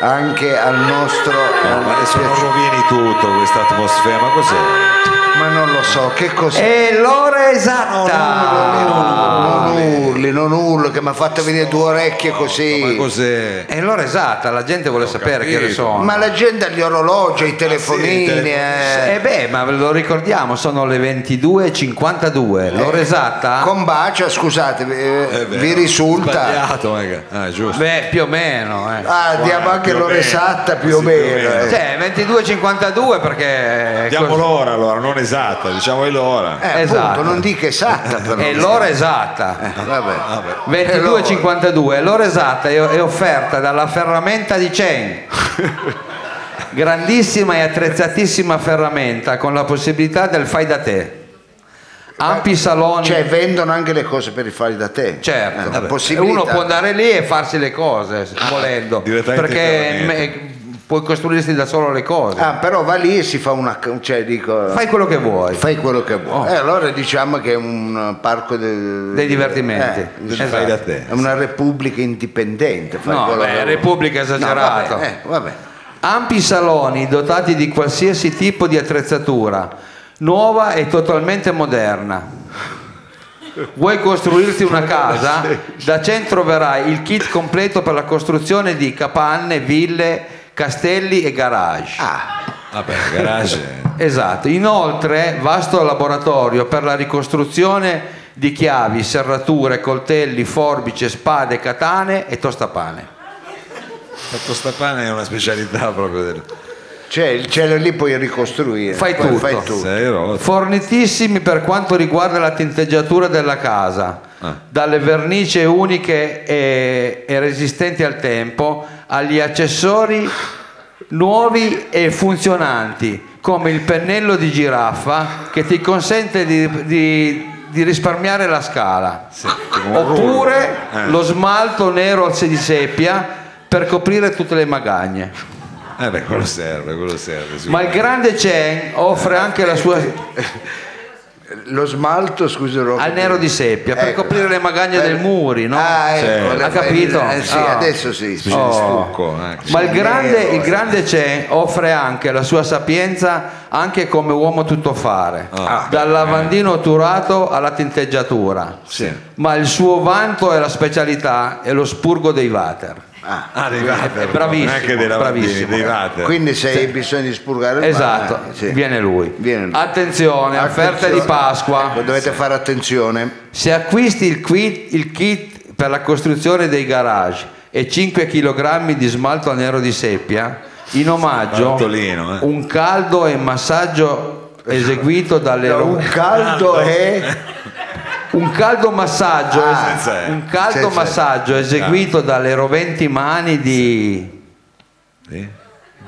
anche al nostro... No, ma adesso non rovini tutto questa atmosfera, ma cos'è? Ma non lo so, che cos'è? E l'ora esatta! Non urli, non urli, che mi ha fatto venire due orecchie Ma così. cos'è? E l'ora esatta, la gente vuole sapere che ore capito. sono. Ma la gente ha gli orologi, i telefonini. sì, i telefoni- eh. Eh beh, ma ve lo ricordiamo, sono le 22.52, l'ora esatta? Con bacia, scusate, eh, È vero. vi risulta? Sbagliato. Ah, è giusto. Beh, più o meno. Eh. Ah, diamo anche più o l'ora meno. esatta più o Sì, più o meno. meno. eh. Cioè, 22.52 perché... Diamo l'ora allora, non esatta, diciamo è l'ora. Eh, Esatto. appunto, non dica esatta però. È l'ora esatta. Vabbè. Vabbè. 22.52, l'ora esatta è, offerta dalla ferramenta di Chen. Grandissima e attrezzatissima ferramenta con la possibilità del fai da te. Ampi saloni. Cioè vendono anche le cose per i fare da te. Certo, Eh, la possibilità. uno può andare lì e farsi le cose volendo, direttamente in perché puoi costruirsi da solo le cose. Ah, però va lì e si fa una... cioè dico... Fai quello che vuoi. fai quello che vuoi. Oh. Eh, allora diciamo che è un parco de- Dei divertimenti. eh, Esatto. fai da te. è una repubblica indipendente. fai No, quello beh, che vuoi. Repubblica esagerato. No, vabbè, eh, vabbè. Ampi saloni dotati di qualsiasi tipo di attrezzatura, nuova e totalmente moderna. Vuoi costruirti una casa? (laughs) Da Cen troverai il kit completo per la costruzione di capanne, ville, castelli e garage. Ah, Vabbè, garage. Esatto. Inoltre, vasto laboratorio per la ricostruzione di chiavi, serrature, coltelli, forbice, spade, katane e tostapane. La tostapane è una specialità proprio del... cioè il cielo lì puoi ricostruire. Fai tutto. Fai tutto. Fornitissimi per quanto riguarda la tinteggiatura della casa, Ah. dalle vernici uniche e, e resistenti al tempo agli accessori nuovi e funzionanti come il pennello di giraffa che ti consente di, di- di risparmiare la scala un oppure. Eh. lo smalto nero al di seppia per coprire tutte le magagne Eh beh, quello serve, quello serve. ma il grande Chen offre anche la sua (laughs) Lo smalto, scusa, Rocco. al nero di seppia per Ecco. coprire le magagne Per- dei muri, no? Ah, ecco, Sì. le Ha capito? eh, sì, Ah. adesso sì. sì. Di stucco, eh. Ma il grande, nero, il eh. grande Chen offre anche la sua sapienza anche come uomo tuttofare, Ah. dal lavandino otturato alla tinteggiatura. Sì. Ma il suo vanto e la specialità è lo spurgo dei water. Ah, dei water. È bravissimo, Neanche dei bravissimo. dei water. Quindi se hai bisogno di spurgare il Esatto, mare, sì. viene lui. Viene lui. Attenzione, Attenzione. di Pasqua. Ecco, Dovete fare attenzione. Se acquisti il kit, il kit per la costruzione dei garage e 5 kg di smalto a nero di seppia, in omaggio eh. un caldo e massaggio eseguito dalle Un ro- caldo è (laughs) un caldo massaggio Ah, es- un caldo E. massaggio eseguito dalle roventi mani di Sì.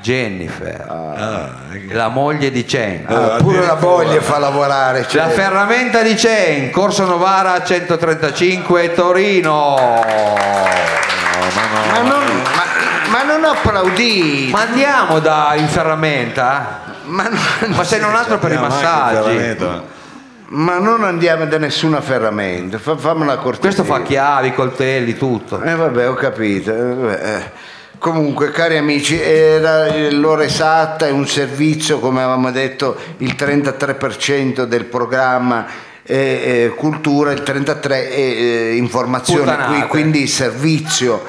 Jennifer, Ah, che- la moglie di Chen. Ah, pure la moglie fa lavorare. cioè- La ferramenta di Chen, Corso Novara 135 Torino. ma, non, ma- ma non applaudite. Ma andiamo da in ferramenta? Ma, non- Ma sei non altro per i massaggi. Ma non andiamo da nessuna ferramenta. Fa, fammi una cortesia. Questo fa chiavi, coltelli, tutto. Eh vabbè, ho capito. eh, vabbè, eh. Comunque, cari amici, era l'ora esatta, è un servizio, come avevamo detto, il 33% del programma è, è cultura, il 33% è eh, informazione, Puttanate. qui- quindi servizio.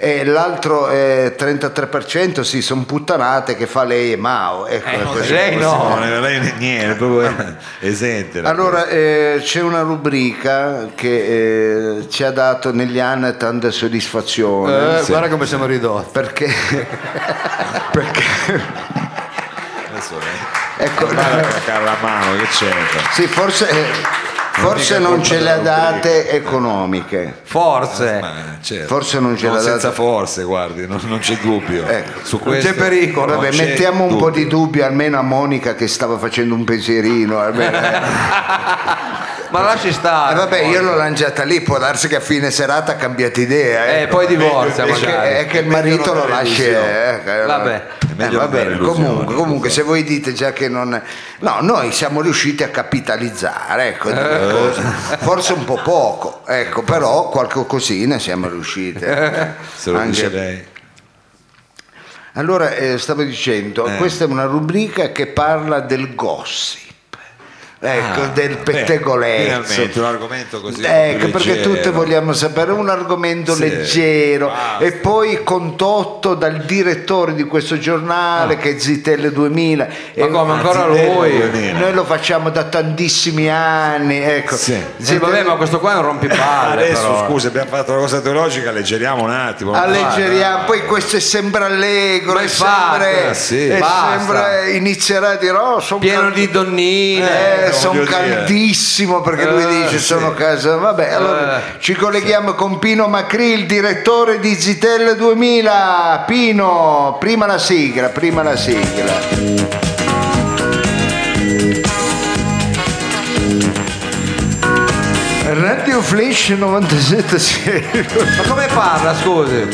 E l'altro eh, 33% sì, sono puttanate che fa lei e Mao. Ecco, Eh, questo- lei no. No, lei niente, proprio (laughs) esente. da allora, eh, c'è una rubrica che eh, ci ha dato negli anni tanta soddisfazione. Eh, Guarda come siamo ridotti. Perché, (laughs) perché. Adesso lei- ecco, Guarda a caccare la mano, che c'entra? sì, forse, forse non ce le ha date economiche. Forse. Ma, certo. Forse non ce l'ha senza data. forse, guardi, non, non c'è dubbio. Ecco. Su Non c'è questo pericolo. non Vabbè, c'è mettiamo un po' di dubbio almeno a Monica che stava facendo un pensierino. almeno, eh. (laughs) Ma lasci Eh, stare. vabbè, io l'ho lanciata lì, può darsi che a fine serata ha cambiato idea. Eh, ecco. poi divorzia È che, è che il marito lo lascia. eh, eh, Vabbè. Eh, meglio va non dare bene, illusioni, comunque, comunque se voi dite già che non no noi siamo riusciti a capitalizzare ecco, delle cose. forse un po' poco ecco però qualche cosina siamo riusciti (laughs) Se lo Anche- dice lei. allora eh, stavo dicendo Eh. questa è una rubrica che parla del gossip ecco Ah, del beh, pettegolezzo Finalmente un argomento così. Ecco, perché tutte vogliamo sapere un argomento Sì, leggero basta. e poi condotto dal direttore di questo giornale che è Zitelle 2000. Ma E- come ancora lui? 2000. Noi lo facciamo da tantissimi anni, ecco. Sì. Sì, vabbè, ma questo qua è un rompipalle. Adesso però. scusa, abbiamo fatto una cosa teologica, leggeriamo un attimo. Alleggeriamo, poi questo è sempre allegro, Ma è sempre, eh, sì. è sempre- inizierà a dire oh, sono Pieno di donnine. Eh, sono voglio dire. caldissimo perché lui Eh, dice sì. sono casa. Vabbè, allora Eh. ci colleghiamo con Pino Macri, il direttore di Zitelle 2000. Pino, prima la sigla, prima la sigla. Radio Flash 97 Ma come parla, scusi?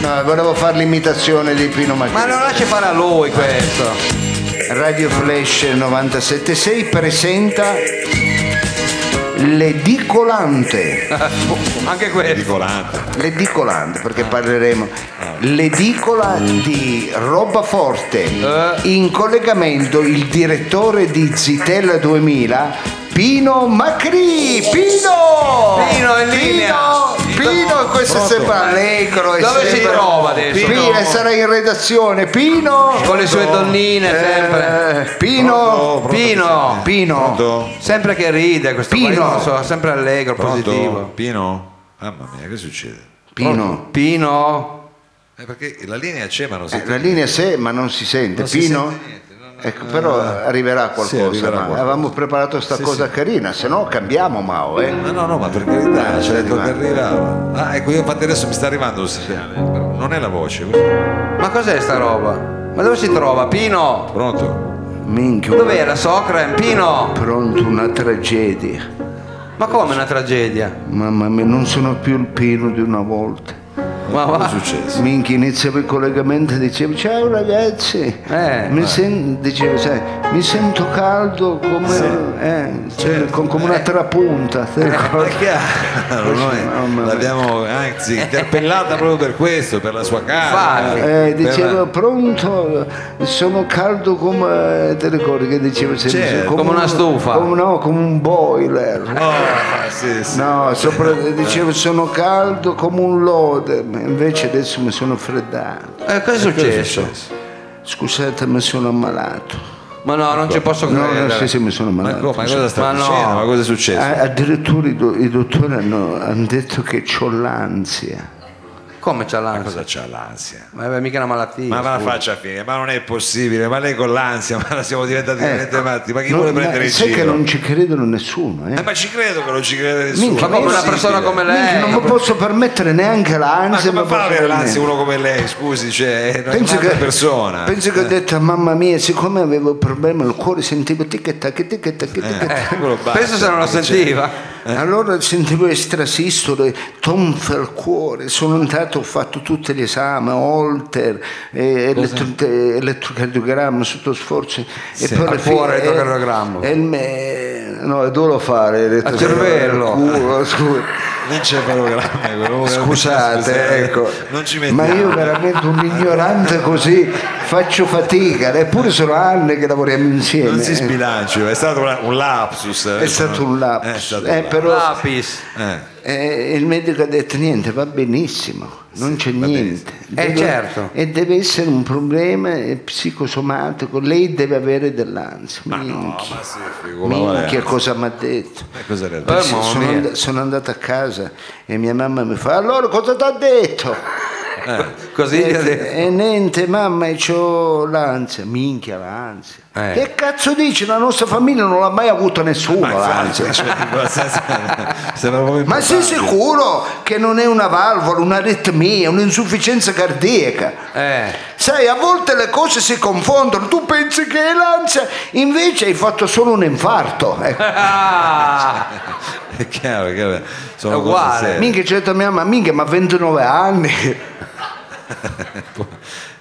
No, volevo fare l'imitazione di Pino Macri. Ma non lasci fare a lui questo. Radio Flash 976 presenta l'edicolante. (laughs) Anche questo. Dicolante. L'edicolante, perché parleremo l'edicola di roba forte. In collegamento il direttore di Zitella 2000, Pino Macri. Pino! Pino, in linea. Pino, Pino, questo è sempre allegro. è Dove si sempre- trova adesso? Pino, e sarà in redazione. Pino! Con le sue donnine sempre. Eh, Pino! Pronto? Pino. Pino! Pronto? Sempre che ride questo qua, Pino. io non so, sempre allegro, Pronto? positivo. Pino? Mamma mia, che succede? Pino. Pino? Eh, perché la linea c'è ma non si Eh, la linea c'è ma non si sente. Non si Pino? sente niente, ecco, però arriverà qualcosa. Sì, arriverà ma qualcosa. Avevamo preparato sta cosa carina, se no cambiamo Mao. Eh. No, no, no, ma per carità, Ah, ci ha detto che arrivava. Ah, ecco, io infatti adesso mi sta arrivando un segnale, non è la voce. Ma cos'è sta roba? Ma dove si trova? Pino? Pronto? Minchia, Dov'è la Socrem? Pino? pronto una tragedia. Ma come una tragedia? Mamma mia, non sono più il Pino di una volta. Ma Cosa va. è successo? Minchia, iniziava il collegamento e dicevo ciao ragazzi, Eh, mi, sen- dicevo, sai, mi sento caldo come, eh, cioè, con- come una trapunta. te ricordi? È chiaro, noi mamma mia. l'abbiamo anzi interpellata proprio per questo, per la sua casa. Infatti. Eh, per dicevo pronto, sono caldo come te ricordi che dicevo sempre Certo, come una un- stufa. come, no, come un boiler. Oh, sì, sì. No, sopra, dicevo sono caldo come un lode, invece adesso mi sono freddato. Eh, cosa è successo? Scusate, mi sono ammalato. Ma no, non ci posso No, credere. no, sì, sì, mi sono Ma, ammalato. ma cosa sta Ma no. Ma cosa è successo? Ah, addirittura i, do- i dottori hanno, hanno detto che ho l'ansia. Come c'ha Ma l'ansia? cosa c'ha l'ansia? Ma è mica una malattia. Ma va la faccia finire, ma non è possibile, ma lei con l'ansia, (laughs) ma siamo diventati veramente matti, ma chi No, vuole ma prendere in sai giro? che non ci credono nessuno, eh? Eh, ma ci credo che non ci crede nessuno. Minchia, Ma come una persona come Minchia, lei? non mi posso permettere neanche Ma l'ansia. come mi fa avere l'ansia uno come lei? Scusi, cioè, è Penso un'altra che, persona. penso che ho detto a mamma mia, siccome avevo problemi al cuore, sentivo ticchetta, che ticchetta, che ticchetta. Eh, quello basta. Penso se non lo sentiva. Allora sentivo estrasistole, tonfe al cuore, sono andato, ho fatto tutti gli esami, Holter, eh, elettro- eh, elettrocardiogramma, sotto sforzo. Sì, e poi al fine- cuore, elettrocardiogramma. eh, e il me- no, dove lo fare? elettrocardiogramma? cervello. Al culo, scusa. L'encefalogramma, quello- Scusate, ecco, Non ci ma io veramente un ignorante così faccio fatica, eppure sono anni che lavoriamo insieme. Non si eh. sbilanci, è stato un lapsus. È stato un lapsus, È stato eh, un però Lapis. lapsus. Eh, il medico ha detto niente, va benissimo, non c'è niente. Eh, certo. E deve essere un problema eh, psicosomatico, lei deve avere dell'ansia. Ma no, Minchia, ma sì, figo, ma è? minchia cosa mi ha detto. Eh, Eh? Sì, sono, and- sono andato a casa e mia mamma mi fa allora cosa ti ha detto? Così gli ha E, detto. e niente mamma ho l'ansia, minchia l'ansia. Eh. Che cazzo dici? La nostra famiglia non l'ha mai avuto nessuno Ma l'ansia. cioè, (laughs) Ma sei sicuro che non è una valvola, un'aritmia, un'insufficienza cardiaca? Eh. Sai, a volte le cose si confondono, tu pensi che è l'ansia, invece hai fatto solo un infarto. (laughs) Ecco. Ah, È chiaro, chiaro. Sono È uguale. Minchia, c'è detto mia mamma, minchia, ma 29 anni. (laughs)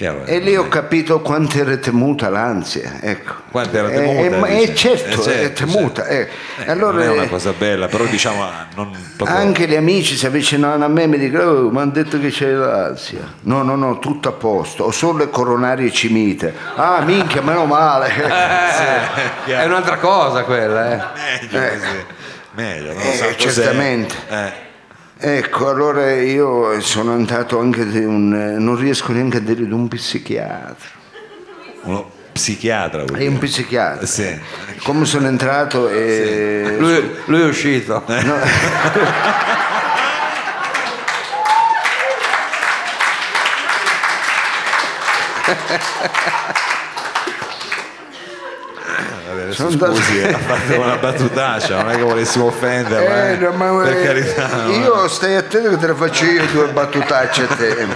Chiaro, E lì ho capito quanto era temuta l'ansia, ecco. Quanto era Eh, temuta, eh, ma- dice. eh, certo, Eh, certo, è temuta. eh. Eh, Allora, non è una eh, cosa bella, però diciamo ah, non proprio- Anche gli amici si avvicinavano a me e mi dicono, oh, mi hanno detto che c'è l'ansia. No, no, no, tutto a posto. Ho solo le coronarie cimite. Ah, minchia, meno male. (laughs) eh, è un'altra cosa quella, eh. meglio così. Meglio, non Eh, certamente. Ecco, allora io sono andato anche di un... non riesco neanche a dire di un psichiatra. uno psichiatra È un psichiatra. Sì. Come sono entrato e... Lui, lui è uscito. (laughs) Vabbè, (laughs) adesso Sono andato- scusi, ha fatto una battutaccia, non è che volessimo offenderla, Eh, eh, no, per eh, carità. no. Io stai attento che te le faccio io due battutacce a te.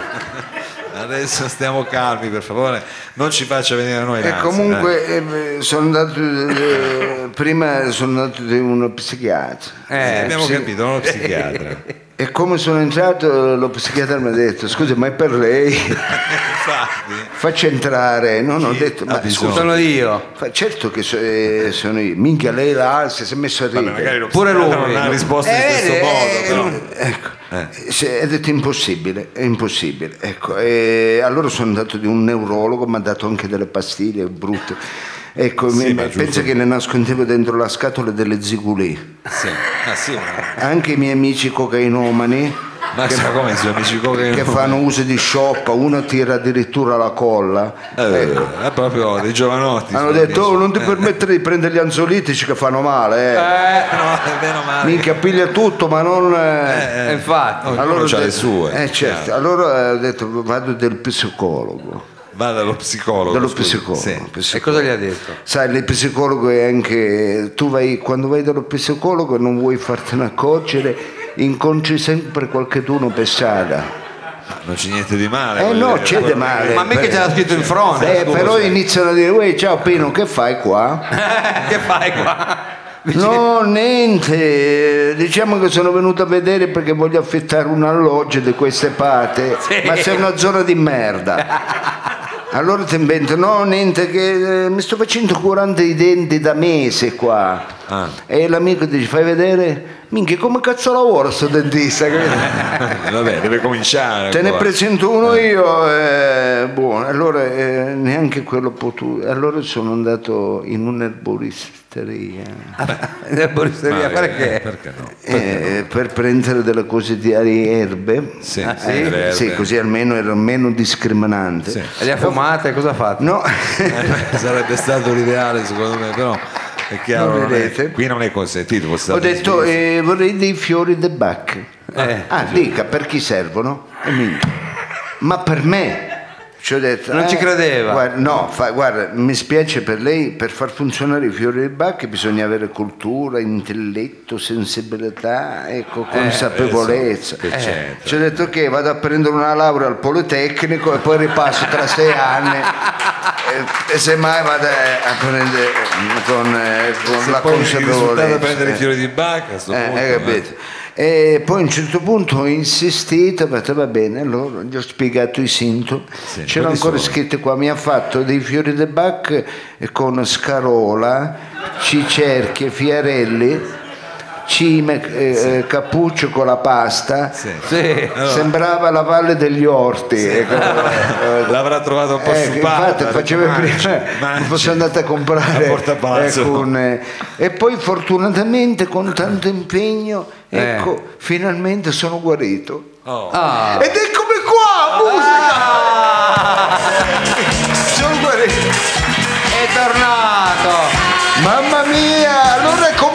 Adesso stiamo calmi, per favore, non ci faccia venire a noi E comunque eh, sono andato, eh, prima sono andato da uno psichiatra. dai. Eh, abbiamo sì. capito, lo psichiatra. (laughs) E come sono entrato lo psichiatra mi ha detto, scusa ma è per lei? (laughs) Infatti, Faccia entrare. No, no, ho detto, ma scusa, Sono io. fa- certo che so- eh, sono io. Minchia lei l'ansia, si è messo a ridere. magari lo Pure lui. non ha risposto in Eh, questo eh, modo, eh, però. Ecco, Sì, ha detto impossibile, è impossibile. Ecco, e allora sono andato di un neurologo, mi ha dato anche delle pastiglie brutte. Ecco, Sì, mi- giusto. che le nascondevo dentro la scatola delle zigulì. Sì. Ah, sì, ma, Anche i miei amici cocainomani ma sa come i suoi amici cocaine che fanno uso di scioppa, uno tira addirittura la colla. Eh, ecco. è proprio dei giovanotti. Hanno detto, oh, non ti permettere di prendere gli anzolitici che fanno male, eh. Eh, no, è (laughs) meno male. Minchia, piglia tutto, ma non... eh. Eh, infatti. Ognuno Allora ho c'ha le detto- sue. Eh certo, allora ho detto vado del psicologo. Va dallo psicologo. Dello scusi. psicologo. Sì. E psicologo. cosa gli ha detto? Sai, il psicologo è anche. Tu vai, quando vai dallo psicologo non vuoi fartene accorgere, incontri sempre qualcheduno per strada. Non c'è niente di male. Eh no, dire. c'è di male. Ma mica Per- c'era scritto in fronte. Eh, però iniziano a dire, uè ciao Pino, che fai qua? (laughs) che fai qua? (laughs) No, niente, diciamo che sono venuto a vedere perché voglio affittare un alloggio di queste parti, ma sei una zona di merda. (laughs) Allora ti invento, no, niente, che eh, mi sto facendo curante i denti da mese qua. Ah. E l'amico dice, fai vedere? Minchia, come cazzo lavora sto dentista? (laughs) Vabbè, deve cominciare. Te ne ancora. presento uno io, eh, buono, allora eh, neanche quello potuto. Allora sono andato in un'erboristeria (laughs) (laughs) Nel boristeria, Ma, eh, perché? Perché no? eh, per prendere delle cose di erbe. Sì, Ah, sì, le Sì, erbe. così almeno era meno discriminante. Sì. E le ha fumate, cosa ha fatto? No, Eh, sarebbe stato l'ideale secondo me, però chiaro, Non è- qui non è consentito. ho detto eh, vorrei dei fiori de Bach. Eh, ah, dica, per chi servono? Ma per me. Ci detto, Non ci eh, credeva. guarda, no, fa- guarda, mi spiace per lei, per far funzionare i fiori di Bach bisogna avere cultura, intelletto, sensibilità, ecco, consapevolezza. che c'entra? Ci ho detto che vado a prendere una laurea al Politecnico e poi ripasso tra sei anni (laughs) e, e semmai vado eh, a prendere con, eh, con Se la consapevolezza. prendere i eh. fiori di bacca, a sto Eh, punto, eh. capito? E poi a un certo punto ho insistito, ho detto va bene, allora gli ho spiegato i sintomi. Sì, C'era ancora sono? scritto qua, mi ha fatto dei fiori di Bach eh, con scarola, cicerchie, fiarelli, cime, eh, eh, cappuccio con la pasta. Sì. Sì. Sembrava la valle degli orti. ecco. Eh, (laughs) L'avrà trovato un po' Ecco, sciupata. infatti faceva "Mangi, prima mangi". mi sono andato a comprare A Palazzo. ecco, eh, e poi fortunatamente con tanto impegno ecco finalmente sono guarito Oh. Ah. ed eccomi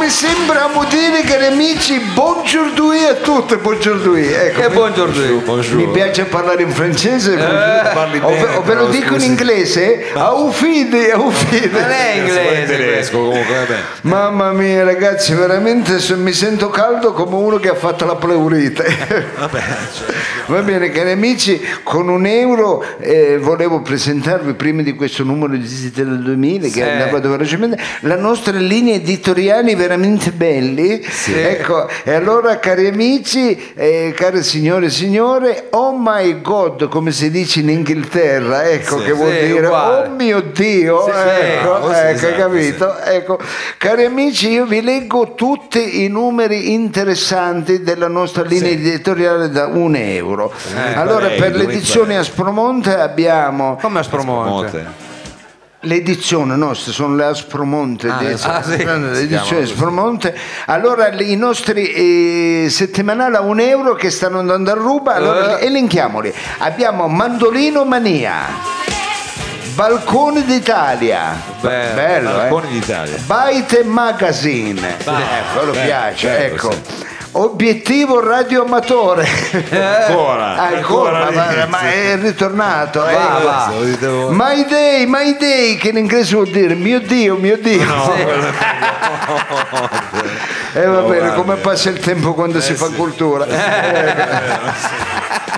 come sembriamo dire cari amici buongiorno a tutti buongiorno ecco, Che mi- buongiorno! Mi piace parlare in francese, parli o, ve, bene, o ve lo dico in inglese, au fide, au fide. Non è in inglese. tedesco comunque, vabbè. Mamma mia ragazzi, veramente se- mi sento caldo come uno che ha fatto la pleurite. (laughs) Vabbè, cioè, Va bene cari amici, con un euro eh, volevo presentarvi prima di questo numero di Ziti del 2000 che Sì. andava velocemente la nostra linea editoriali veramente belli. Ecco, e allora cari amici, eh, care signore e signore, oh my god, come si dice in Inghilterra, ecco Sì, che vuol sì, dire uguale. oh mio Dio, Sì, sì, ecco, ecco, esatto, capito? Ecco, cari amici, io vi leggo tutti i numeri interessanti della nostra linea editoriale da un euro. allora, prego, per l'edizione a Spromonte abbiamo Come a Spromonte? L'edizione nostra, sono le Aspromonte, Ah, di- ah, sì. l'edizione Aspromonte. Allora, i nostri eh, settimanali a un euro che stanno andando a ruba, allora Eh. elenchiamoli. Abbiamo Mandolino Mania. Balcone d'Italia, Bello. bello, eh? Balconi d'Italia. Byte Magazine, eh, quello bello, piace, bello, ecco. sì. Obiettivo radioamatore. Ancora, (laughs) ancora, ancora ma, ma è ritornato. eh. Va. My day, my day, che in inglese vuol dire mio Dio, mio Dio. No, quello E va No, bene, guarda. come passa il tempo quando si fa sì. cultura. è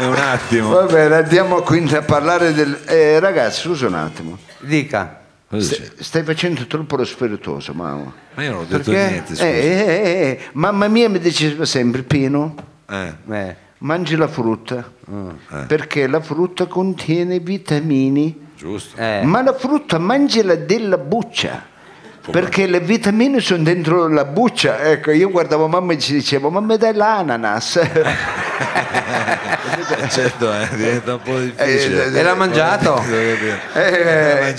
un attimo. Va bene, andiamo quindi a parlare del... eh, ragazzi, scusa un attimo. Dica. St- stai facendo troppo lo spiritoso, mamma. Ma io non ho detto Perché? niente, Eh, scusa. eh, eh, eh, mamma mia mi diceva sempre, Pino, Eh, Eh. mangi la frutta, eh, perché la frutta contiene vitamini, giusto. Eh. ma la frutta mangiala della buccia. Perché le vitamine sono dentro la buccia. Ecco, io guardavo mamma e ci dicevo, ma mi dai l'ananas? (laughs) certo, eh, diventa un po' difficile. Eh, E l'ha mangiato? Eh, Eh.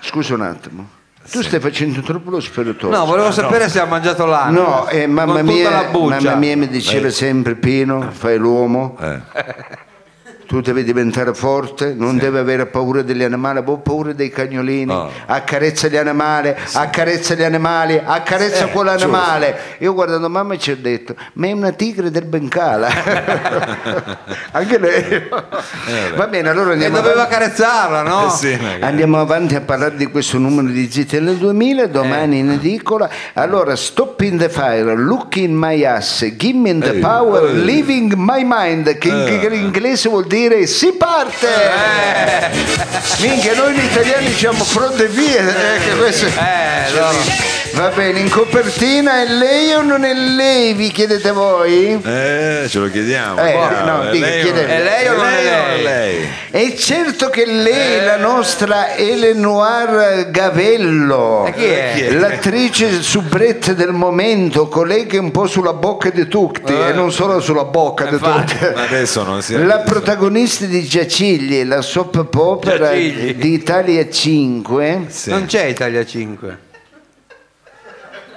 Scusa un attimo, tu stai facendo troppo lo spiritoso. No, volevo sapere se ha mangiato l'anno. No, eh, mamma, mia, la buccia. mamma mia mi diceva sempre Pino, fai l'uomo, Eh. Tu devi diventare forte, non devi avere paura degli animali, ho paura dei cagnolini, Oh. accarezza gli animali, accarezza gli animali, accarezza Eh, quell'animale. Io guardando mamma ci ho detto, ma è una tigre del Bengala. (laughs) Anche lei. Va bene, allora E andiamo doveva avanti. carezzarla, no? Eh sì. Andiamo avanti a parlare di questo numero di GTL 2000, domani in edicola. Allora, Stop in the Fire, Look in my ass, Give me the Eh, power, eh. Living my mind, che in, Eh. che in inglese vuol dire dire si parte! Eh. Minchia, noi gli italiani siamo pronti via. eh, che questo- Eh, loro- Va bene, in copertina è lei o non è lei? Vi chiedete voi? Eh, ce lo chiediamo. Eh, Chiaro, no, è dica, lei o- chiede- È lei o non è lei? lei? È certo che lei, la nostra Eleonore Gavello, E chi è? Chi è? l'attrice soubrette del momento, colei che è un po' sulla bocca di tutti e non solo sulla bocca di Infatti. tutti. Ma adesso non si La protagonista di Giacigli, la soap opera Giacigli. di Italia 5. Sì. Non c'è Italia 5.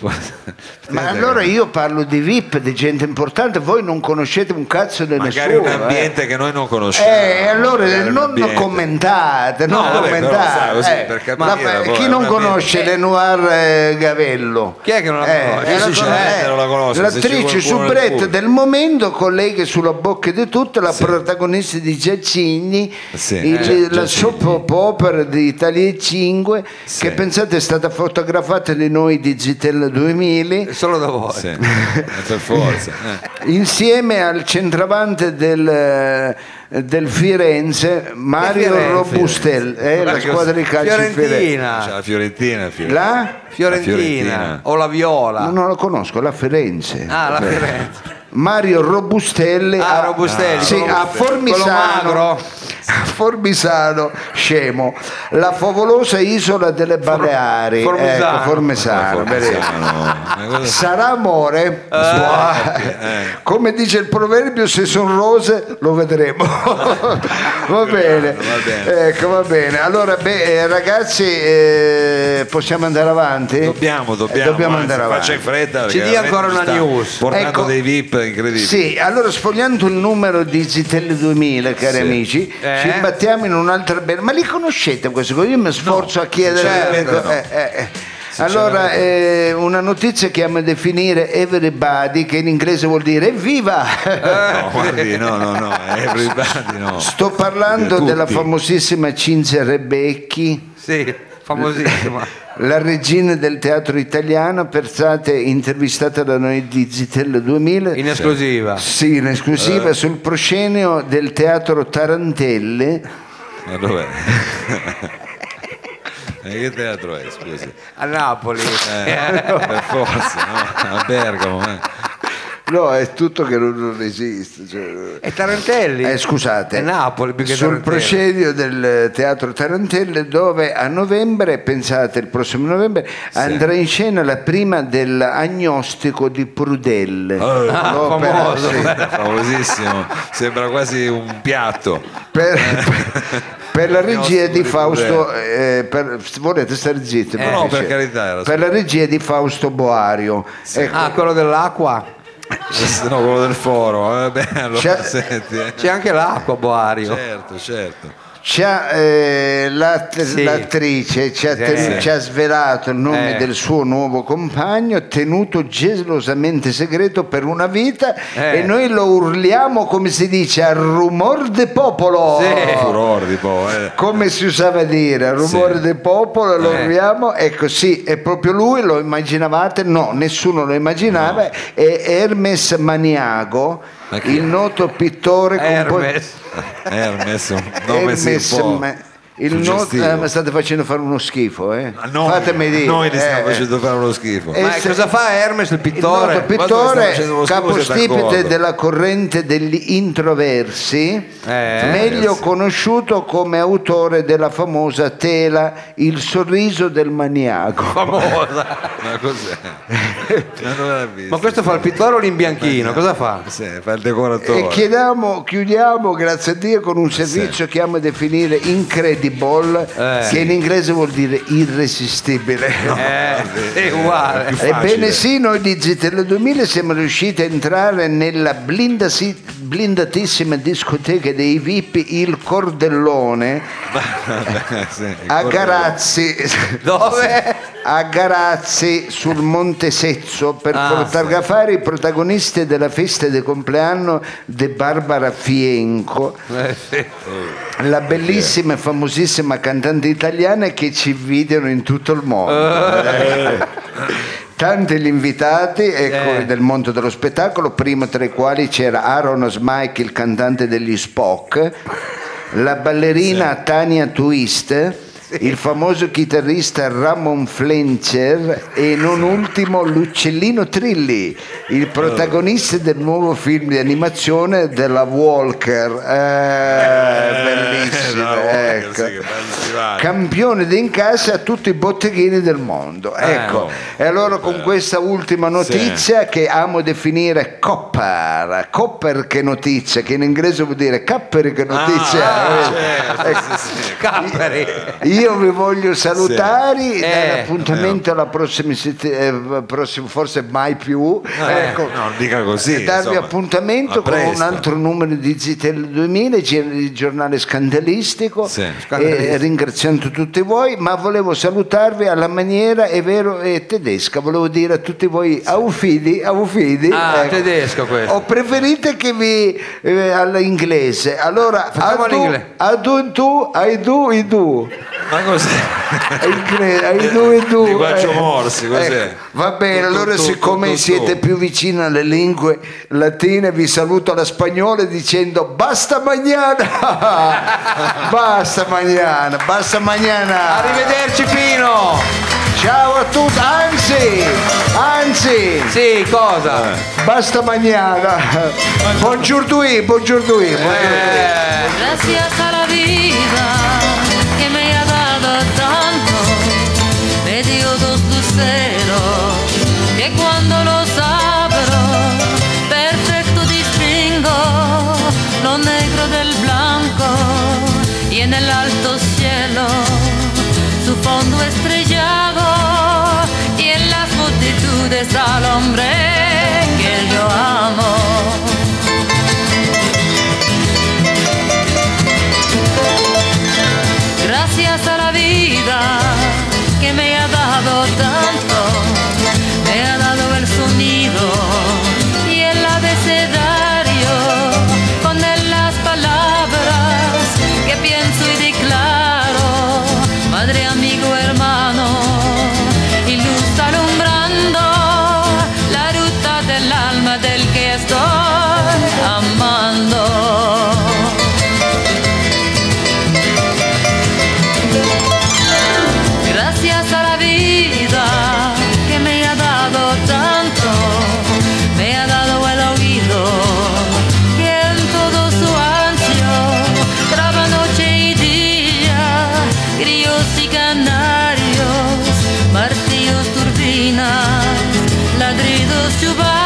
Ma (laughs) allora io parlo di VIP, di gente importante, voi non conoscete un cazzo di Magari nessuno. un ambiente eh. che noi non conosciamo. Eh, allora non commentate, non No, vabbè, commentate. sai, così, eh. capire, Ma, chi non conosce Lenoir eh, Gavello? Chi è che non la conosce? eh, sinceramente non la conosco, se c'è L'attrice soubrette pubblico. del momento, con lei che sulla bocca di tutte, la protagonista di Giacigni, Sì, il- eh, la soap opera di Italia 5, Sì. che pensate è stata fotografata di noi di Zitella 2000 Solo da voi. Sì, eh, (laughs) per forza. eh. insieme al centravanti del, eh, del Firenze Mario Firenze? Robustel eh, la squadra di calcio di Firenze C'è Fiorentina. la Fiorentina. Fiore- la? Fiorentina. La Fiorentina. O la Viola. No, non la conosco la Firenze Ah, la Firenze. Mario Robustelli Ah, a, Robustelli, sì, a Formisano a Formisano scemo la favolosa isola delle Baleari Formisano. ecco, Formisano, benissimo. Ma cosa- Sarà amore? Buah. (laughs) Come dice il proverbio, se sono rose lo vedremo. (laughs) va bene. Va bene. Ecco, va bene. Allora, beh, eh, ragazzi, eh, possiamo andare avanti? Dobbiamo, Eh, dobbiamo, dobbiamo anzi, andare avanti. faccia in fretta. Ci dia ancora una news. Portando Ecco. dei VIP incredibili. Sì, allora sfogliando il numero di Zitelli 2000, cari Sì. amici, Eh? ci imbattiamo in un'altra bella. Ma li conoscete queste cose? Io mi sforzo a chiedere. sinceramente no. eh, eh, eh. Allora, eh, una notizia che amo definire everybody, che in inglese vuol dire evviva! (laughs) No, guardi, no, no, no, everybody no. Sto parlando Tutti. della famosissima Cinzia Rebecchi, Sì, famosissima. (laughs) la regina del teatro italiano, pensate, intervistata da noi di Zitello 2000. In esclusiva. Sì, in esclusiva sul proscenio del teatro Tarantelle. Ma dov'è? (laughs) E che teatro è, scusi? A Napoli. Eh, per forza, no? A Bergamo. eh. No, è tutto che non, non esiste. cioè- E Tarantelli? Eh, scusate, È Napoli più che sul Tarantelli. proscenio del teatro Tarantelle dove a novembre, pensate il prossimo novembre, andrà in scena la prima dell'agnostico di Prudelle. Ah, L'opera, famoso. sì, (laughs) Famosissimo, sembra quasi un piatto. per, per la regia di Fausto, eh, per- volete stare zitti? no, perché per carità, era per la regia di Fausto Boario. Ecco, Ah, quello dell'acqua? No, quello del foro. Vabbè, allora C'è- senti. eh. C'è anche l'acqua, Boario. Certo, certo. C'ha, eh, l'att- Sì. l'attrice ci ha, Sì. tenu- ci ha svelato il nome Eh. del suo nuovo compagno, tenuto gelosamente segreto per una vita, Eh. e noi lo urliamo come si dice a rumor de popolo. Sì. Eh. Come si usava dire, a rumore Sì. del popolo lo Eh. urliamo, ecco sì, è proprio lui, lo immaginavate? No, nessuno lo immaginava, è Hermes Maniago? Il noto pittore Hermes. (laughs) Hermes, un nome Hermes, il suggestivo. eh, state facendo fare uno schifo, eh? Ma noi, Fatemi dire. noi li stiamo eh, facendo fare uno schifo. Eh, Ma se- cosa fa Hermes, il il pittore? Sta pittore, capostipite della corrente degli introversi, Eh, meglio sì. conosciuto come autore della famosa tela Il sorriso del maniaco. Famosa. (laughs) Ma cos'è? Ma dove l'ha visto? Ma questo fa il pittore o l'imbianchino? Cosa fa? Sì, fa il decoratore. E chiediamo, chiudiamo, grazie a Dio, con un servizio che amo definire incredible, Eh. che in inglese vuol dire irresistibile. Eh, è uguale. Ebbene sì, noi di Zitello 2000 siamo riusciti a entrare nella blindasi- blindatissima discoteca dei VIP Il Cordellone (laughs) Sì, a Garazzi. (laughs) Dove? A Garazzi sul Monte Sezzo per Ah, fotografare i protagonisti della festa di compleanno di Barbara Fienco, Eh, sì. la bellissima e famosissima cantante italiana che ci invidiano in tutto il mondo. Eh. (laughs) tanti gli invitati ecco, Eh. del mondo dello spettacolo, prima tra i quali c'era Aaron Smike, il cantante degli Spock, la ballerina Tania Twist, il famoso chitarrista Ramon Flencher e non ultimo l'uccellino Trilli, il protagonista del nuovo film di animazione della Walker. Eh, bellissimo, la Walker, ecco. sì, stivale. Campione d'incassa a tutti i botteghini del mondo. Ecco, e allora con questa ultima notizia che amo definire copper, copper che notizia, che in inglese vuol dire capperi che notizia. Ah, Eh, certo, ecco. sì, sì. Capperi. Io vi voglio salutare, Sì. dare Eh. appuntamento alla prossima settimana, forse mai più. ecco. Eh, no, non dica così. darvi insomma. appuntamento con un altro numero di Zitel 2000, il giornale scandalistico, Sì. e ringraziando tutti voi, ma volevo salutarvi alla maniera, è vero, è tedesca, volevo dire a tutti voi aufidi, aufidi. Ah, ecco. tedesco questo. O preferite che vi eh, all'inglese? Allora, Facciamo adu, l'inglese. adu, tu, I do, I do. Ma cos'è? I do, I do. Linguaggio morsi, cos'è? ecco, va bene, tu, allora tu, siccome tu, siete più vicini alle lingue latine vi saluto alla spagnola dicendo basta mañana (laughs) basta mañana basta mañana Arrivederci Pino. ciao a tutti. Anzi anzi. Sì, cosa? basta mañana buongiorno buongiorno Eh, Gracias a la vida que me ha dado estrellado y en las multitudes al hombre to buy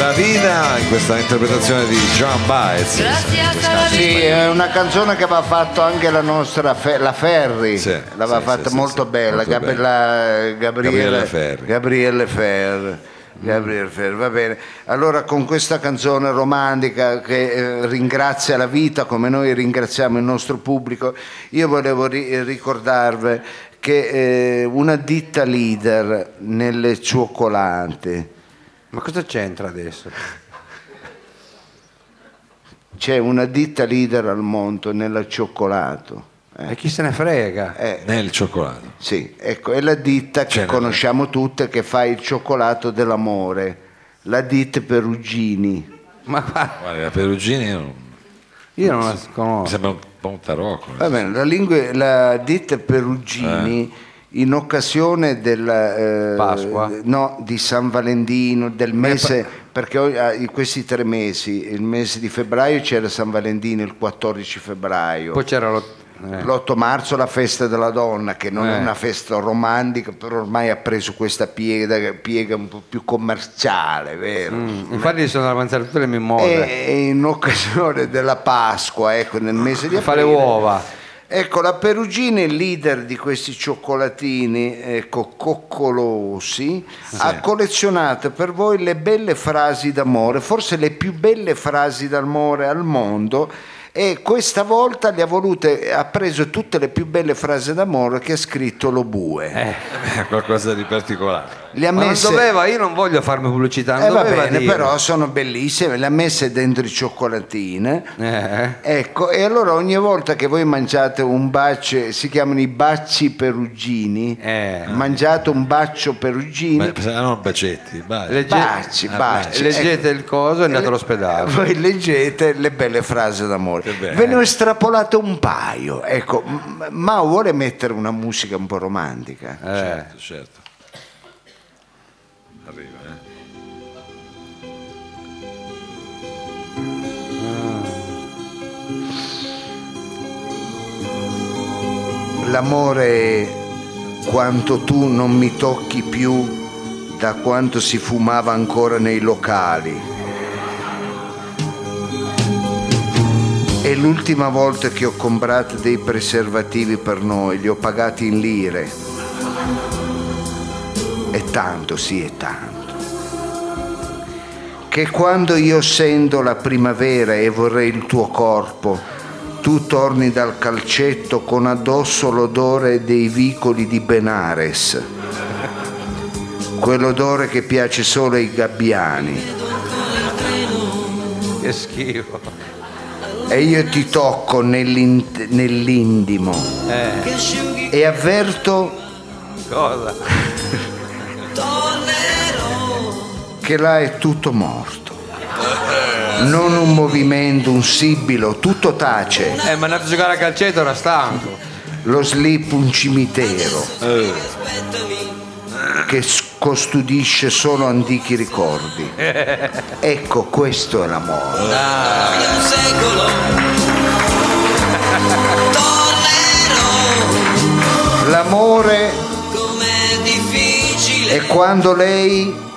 la vida in questa interpretazione di John Baez. Sì, è una canzone che aveva fatto anche la nostra Fe- la Ferri, Sì, l'aveva sì, fatta sì, molto sì, bella, molto Gab- bella. la- Gabriele, Gabriele Ferri. Gabriele Ferri. Gabriele Ferri, va bene. Allora con questa canzone romantica che eh, ringrazia la vita come noi ringraziamo il nostro pubblico, io volevo ri- ricordarvi che eh, una ditta leader nelle cioccolate, Ma cosa c'entra adesso? c'è una ditta leader al mondo nel cioccolato. E chi se ne frega? Eh, Nel cioccolato. Sì, ecco, è la ditta che Cioè, conosciamo tutte che fa il cioccolato dell'amore. la ditte Perugini. Ma guarda, la Perugini non- io non la mi conosco. sembra un po' un tarocco. Va bene, la, lingua, la ditta Perugini in occasione della eh, Pasqua? no, di San Valentino, del mese, perché ah, in questi tre mesi, il mese di febbraio c'era San Valentino, il 14 febbraio. Poi c'era lo... eh. L'8 marzo la festa della donna, che non è Eh. una festa romantica, però ormai ha preso questa piega, piega un po' più commerciale, vero? Mm, Infatti sono avanzate tutte le mimose. E in occasione della Pasqua, ecco, nel mese di Fa le uova. Ecco, la Perugini, il leader di questi cioccolatini, ecco, coccolosi, ha collezionato per voi le belle frasi d'amore, forse le più belle frasi d'amore al mondo. E questa volta le ha volute, ha preso tutte le più belle frasi d'amore che ha scritto lo bue. Eh, (laughs) qualcosa di particolare. Le ha Ma non messe- doveva, io non voglio farmi pubblicità, non eh, va bene, dire. però sono bellissime, le ha messe dentro i cioccolatine. Eh, Ecco, e allora ogni volta che voi mangiate un bacio, si chiamano i baci perugini, Eh. mangiate un bacio perugini, Ma, non bacetti, baci. legge- baci, Ah, baci. leggete ecco. il coso e andate all'ospedale. Voi leggete le belle frasi d'amore. Ve ne ho estrapolato un paio. Ecco, ma vuole mettere una musica un po' romantica? Eh. Certo, certo. Arriva, eh. L'amore è quanto tu non mi tocchi più da quanto si fumava ancora nei locali. È l'ultima volta che ho comprato dei preservativi per noi, li ho pagati in lire. È tanto, sì, è tanto. Che quando io sento la primavera e vorrei il tuo corpo, tu torni dal calcetto con addosso l'odore dei vicoli di Benares, quell'odore che piace solo ai gabbiani. Che schifo. E io ti tocco nell'indimo Eh, e avverto cosa? Che là è tutto morto. Non un movimento, un sibilo, tutto tace. Eh, ma è andato a giocare a calcetto, era stanco. Lo slip un cimitero Eh, che custodisce solo antichi ricordi. (laughs) Ecco, questo è l'amore. tornerò L'amore è quando lei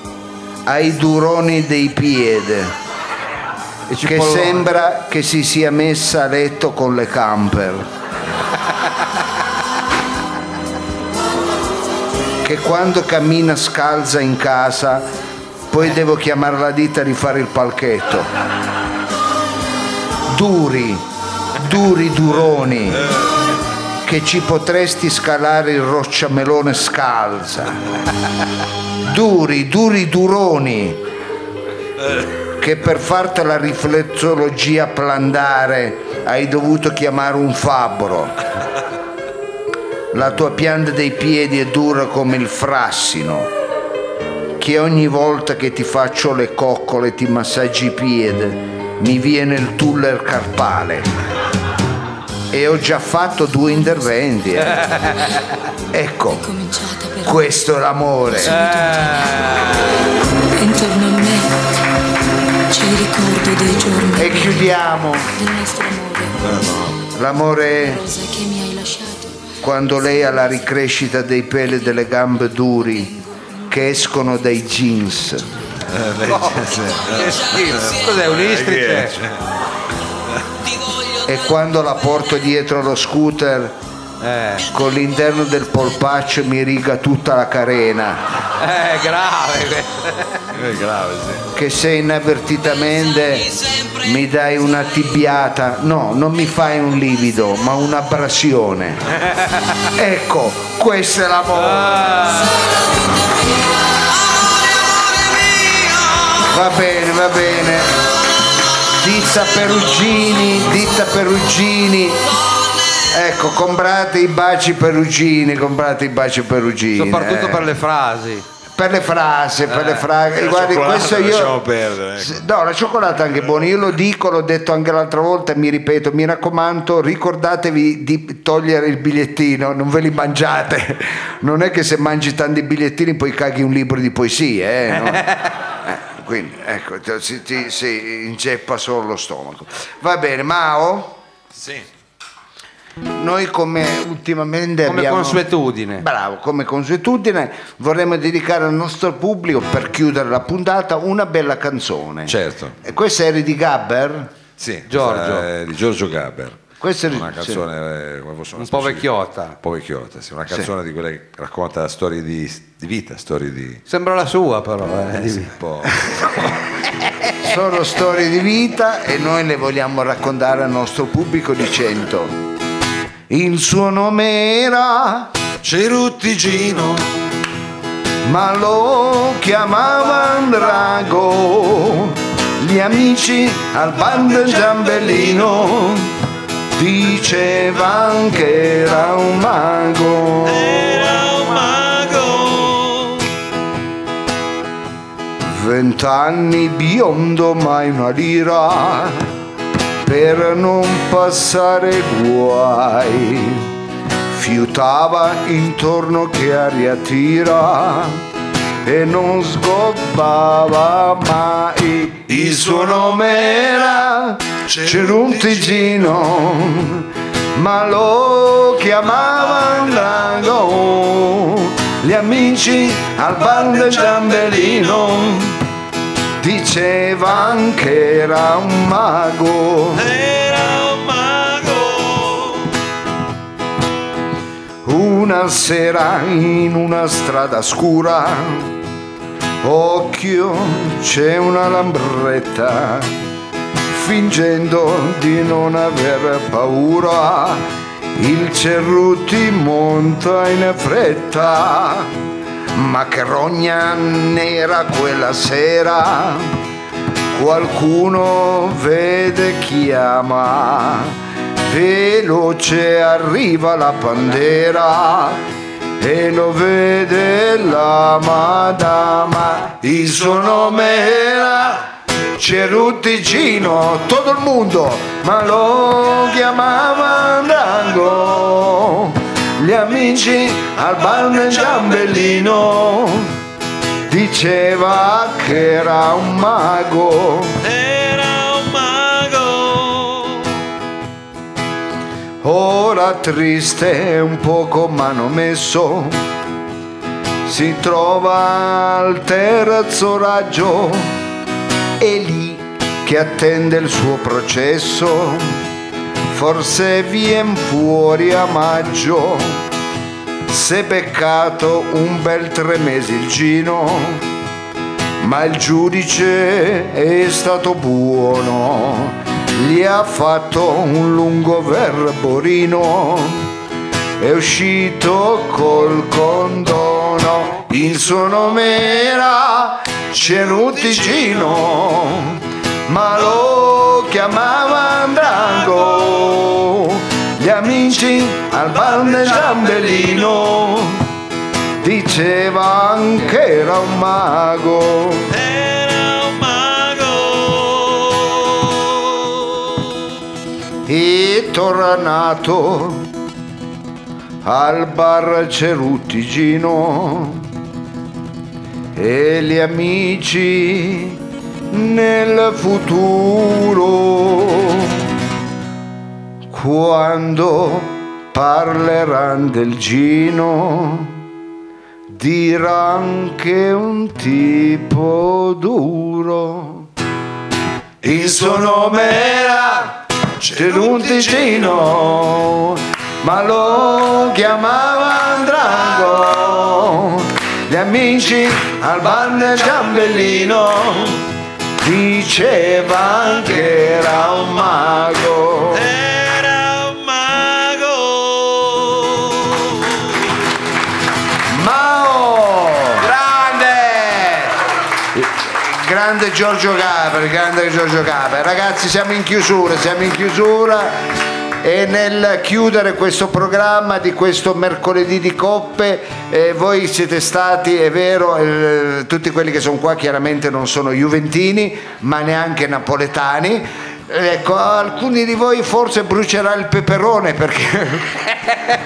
ha i duroni dei piedi, che sembra che si sia messa a letto con le camper. Che quando cammina scalza in casa, poi devo chiamare la ditta a rifare il palchetto. Duri, duri duroni, che ci potresti scalare il rocciamelone scalza. Duri, duri duroni, che per farti la riflessologia plandare hai dovuto chiamare un fabbro. La tua pianta dei piedi è dura come il frassino, che ogni volta che ti faccio le coccole ti massaggi i piedi, mi viene il tuller carpale. E ho già fatto due interventi. eh. (laughs) Ecco, questo è l'amore. intorno a me c'è il ricordo dei giorni E chiudiamo. del nostro amore L'amore rosa che mi hai lasciato quando lei ha la ricrescita dei peli delle gambe duri che escono dai jeans. Che schifo. Cos'è un istrice? E quando la porto dietro lo scooter Eh, con l'interno del polpaccio mi riga tutta la carena. eh, grave. è grave, sì. Che se inavvertitamente mi dai una tibbiata, no, non mi fai un livido, ma un'abrasione. (laughs) Ecco, questo è l'amore. Va bene, va bene. Ditta Perugini, ditta Perugini. Ecco, comprate i baci perugini, comprate i baci perugini. Soprattutto eh. per le frasi. per le frasi, per le frasi. Guardi, questo io. perdere, ecco. No, la cioccolata è anche buona, io lo dico, l'ho detto anche l'altra volta e mi ripeto, mi raccomando, ricordatevi di togliere il bigliettino, non ve li mangiate. Non è che se mangi tanti bigliettini poi caghi un libro di poesie, eh, no? (laughs) Quindi ecco, si, ti- si inceppa solo lo stomaco. Va bene, Mao? Sì. Noi come ultimamente Come abbiamo... consuetudine. Bravo, come consuetudine vorremmo dedicare al nostro pubblico, per chiudere la puntata, una bella canzone. Certo. E questa è di Gabber? Sì, Giorgio. di Giorgio Gabber. Questa è una canzone eh, come Un po' vecchiotta. Un po' vecchiotta, sì, una canzone di quelle che racconta storie di, di vita, storie di Sembra la sua però. eh. sì, un po'. (laughs) Sono storie di vita e noi le vogliamo raccontare al nostro pubblico dicendo il suo nome era Ceruttigino, ma lo chiamavano Drago gli amici al bando Giambellino dicevano che era un mago. Era un mago. vent'anni biondo mai una lira per non passare guai. Fiutava intorno che aria tira e non sgobbava mai. Il suo nome era Ceruntigino ma lo chiamavano Drago gli amici al bar del Giambellino dicevano che era un mago. Era un mago. Una sera in una strada scura, occhio, c'è una lambretta, fingendo di non aver paura, il Cerruti monta in fretta, ma che rogna nera quella sera, qualcuno vede chiama veloce arriva la pandera e lo vede la madama. Il suo nome era Ceruttigino tutto il mondo ma lo chiamava Drango gli amici al bar Giambellino diceva che era un mago. Era un mago. Ora triste un poco manomesso, si trova al terzo raggio, è lì che attende il suo processo, forse vien fuori a maggio, se beccato un bel tre mesi il gino, ma il giudice è stato buono, gli ha fatto un lungo verborino, è uscito col condono, il suo nome era Ceruttigino, ma lo chiamava Andrango, gli amici al bar del Giambellino dicevano che era un mago. Era un mago. e tornato al bar Ceruttigino e gli amici nel futuro quando parleranno del Gino diranno che un tipo duro il suo nome era Cerunticino, ma lo chiamava Andrango. Gli amici al bar del Giambellino dicevano che era un mago. Era un mago. Mao! Grande! Grande Giorgio Capri, grande Giorgio Capri. Ragazzi, siamo in chiusura, siamo in chiusura. E nel chiudere questo programma di questo mercoledì di coppe, eh, voi siete stati, è vero, eh, tutti quelli che sono qua chiaramente non sono juventini, ma neanche napoletani. Ecco, alcuni di voi forse brucerà il peperone perché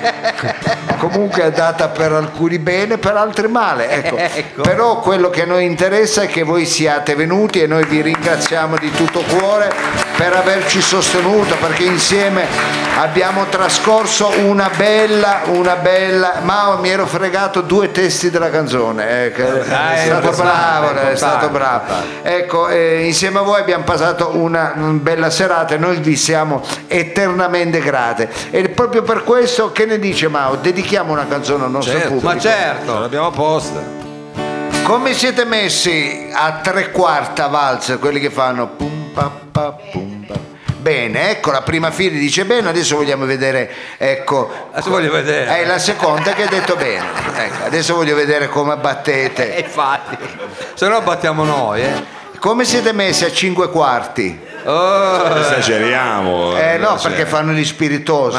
(laughs) comunque è andata per alcuni bene, per altri male. Ecco. (laughs) Ecco. Però quello che a noi interessa è che voi siate venuti e noi vi ringraziamo di tutto cuore per averci sostenuto perché insieme abbiamo trascorso una bella, una bella. Ma mi ero fregato due testi della canzone. eh, che- Ah, è è stato bravo, è importante, stato bravo. Ecco, eh, insieme a voi abbiamo passato una mm, bella serata e noi vi siamo eternamente grate. E proprio per questo, che ne dice Mao? Dedichiamo una canzone al nostro Certo. pubblico. Ma certo. Ce l'abbiamo apposta. Come siete messi a tre quarta valzer, quelli che fanno pum pa pa pum? Bene, ecco la prima fila dice bene, adesso vogliamo vedere, ecco. Adesso voglio vedere. È la seconda che ha detto bene. Ecco, adesso voglio vedere come battete. E infatti, se no battiamo noi, eh. Come siete messi a cinque quarti? Oh, Esageriamo. Eh no, cioè. perché fanno gli spiritosi.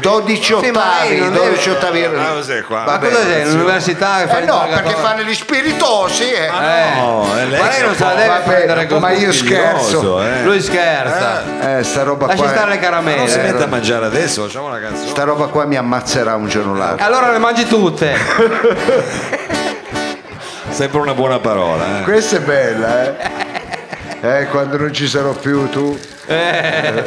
12 Sì, ma ottavi, lei non 12 deve- ottavi. Ah, cos'è qua? ma Vabbè, cosa sei? L'università che fa Eh no, perché fanno gli spiritosi. eh. No, è lei Ma lei non è se la deve vabbè, prendere così. ma io scherzo. stiloso, eh. Lui scherza. Eh, sta roba Lasci qua. stare le Ma non si caramelle. mette a mangiare adesso, facciamo una canzone. Sta roba qua mi ammazzerà un giorno o l'altro. Allora le mangi tutte. (laughs) Sempre una buona parola. Eh. Questa è bella, eh. Eh, quando non ci sarò più tu. Eh,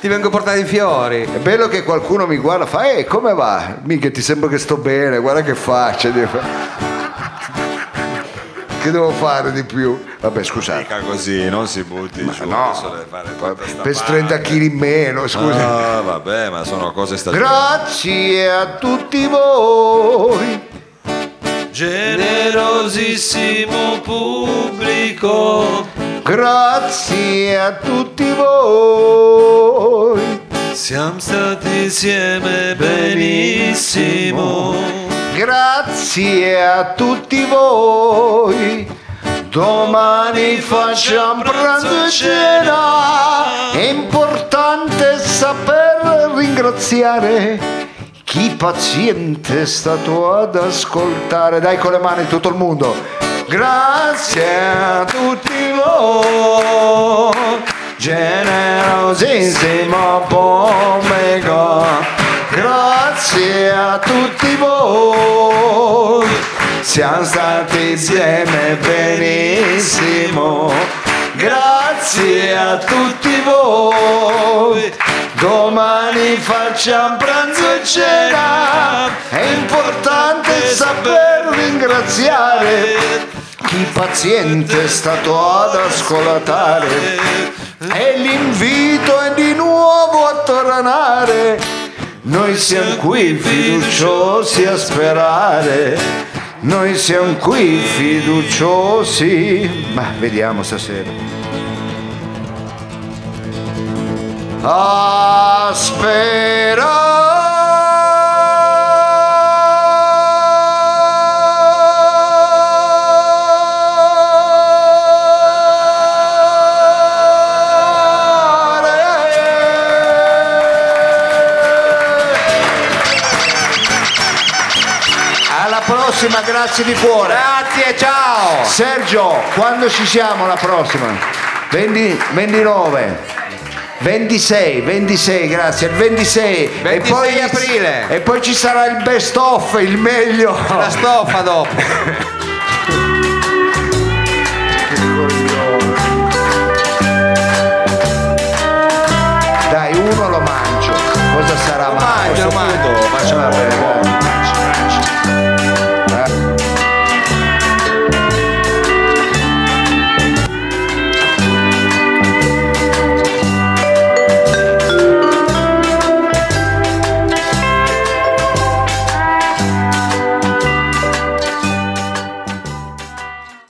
ti vengo a portare i fiori. È bello che qualcuno mi guarda e fa, eh, come va? Mica ti sembra che sto bene, guarda che faccia. (laughs) Che devo fare di più? Vabbè, scusate. Mica così, non si butti giù. no. Per parte. 30 kg in meno, scusa. Ah, vabbè, ma sono cose stagionali. Grazie a tutti voi. Generosissimo pubblico, Grazie a tutti voi. siamo stati insieme benissimo. Grazie a tutti voi. Domani facciamo pranzo e cena. È importante saper ringraziare chi paziente è stato ad ascoltare. Dai con le mani tutto il mondo. Grazie a tutti voi. Generosissimo pubblico. Grazie a tutti voi. Siamo stati insieme benissimo. Grazie a tutti voi. Domani facciamo pranzo e cena. È importante saper ringraziare chi paziente è stato ad ascoltare. E l'invito è di nuovo a tornare. Noi siamo qui fiduciosi a sperare. Noi siamo qui fiduciosi. Ma vediamo stasera. A sperare. Grazie di cuore. Grazie, ciao. Sergio, quando ci siamo la prossima? 20 29. 26, 26, grazie, il 26. 26 aprile. E poi ci sarà il best of, il meglio. La stoffa dopo. (laughs)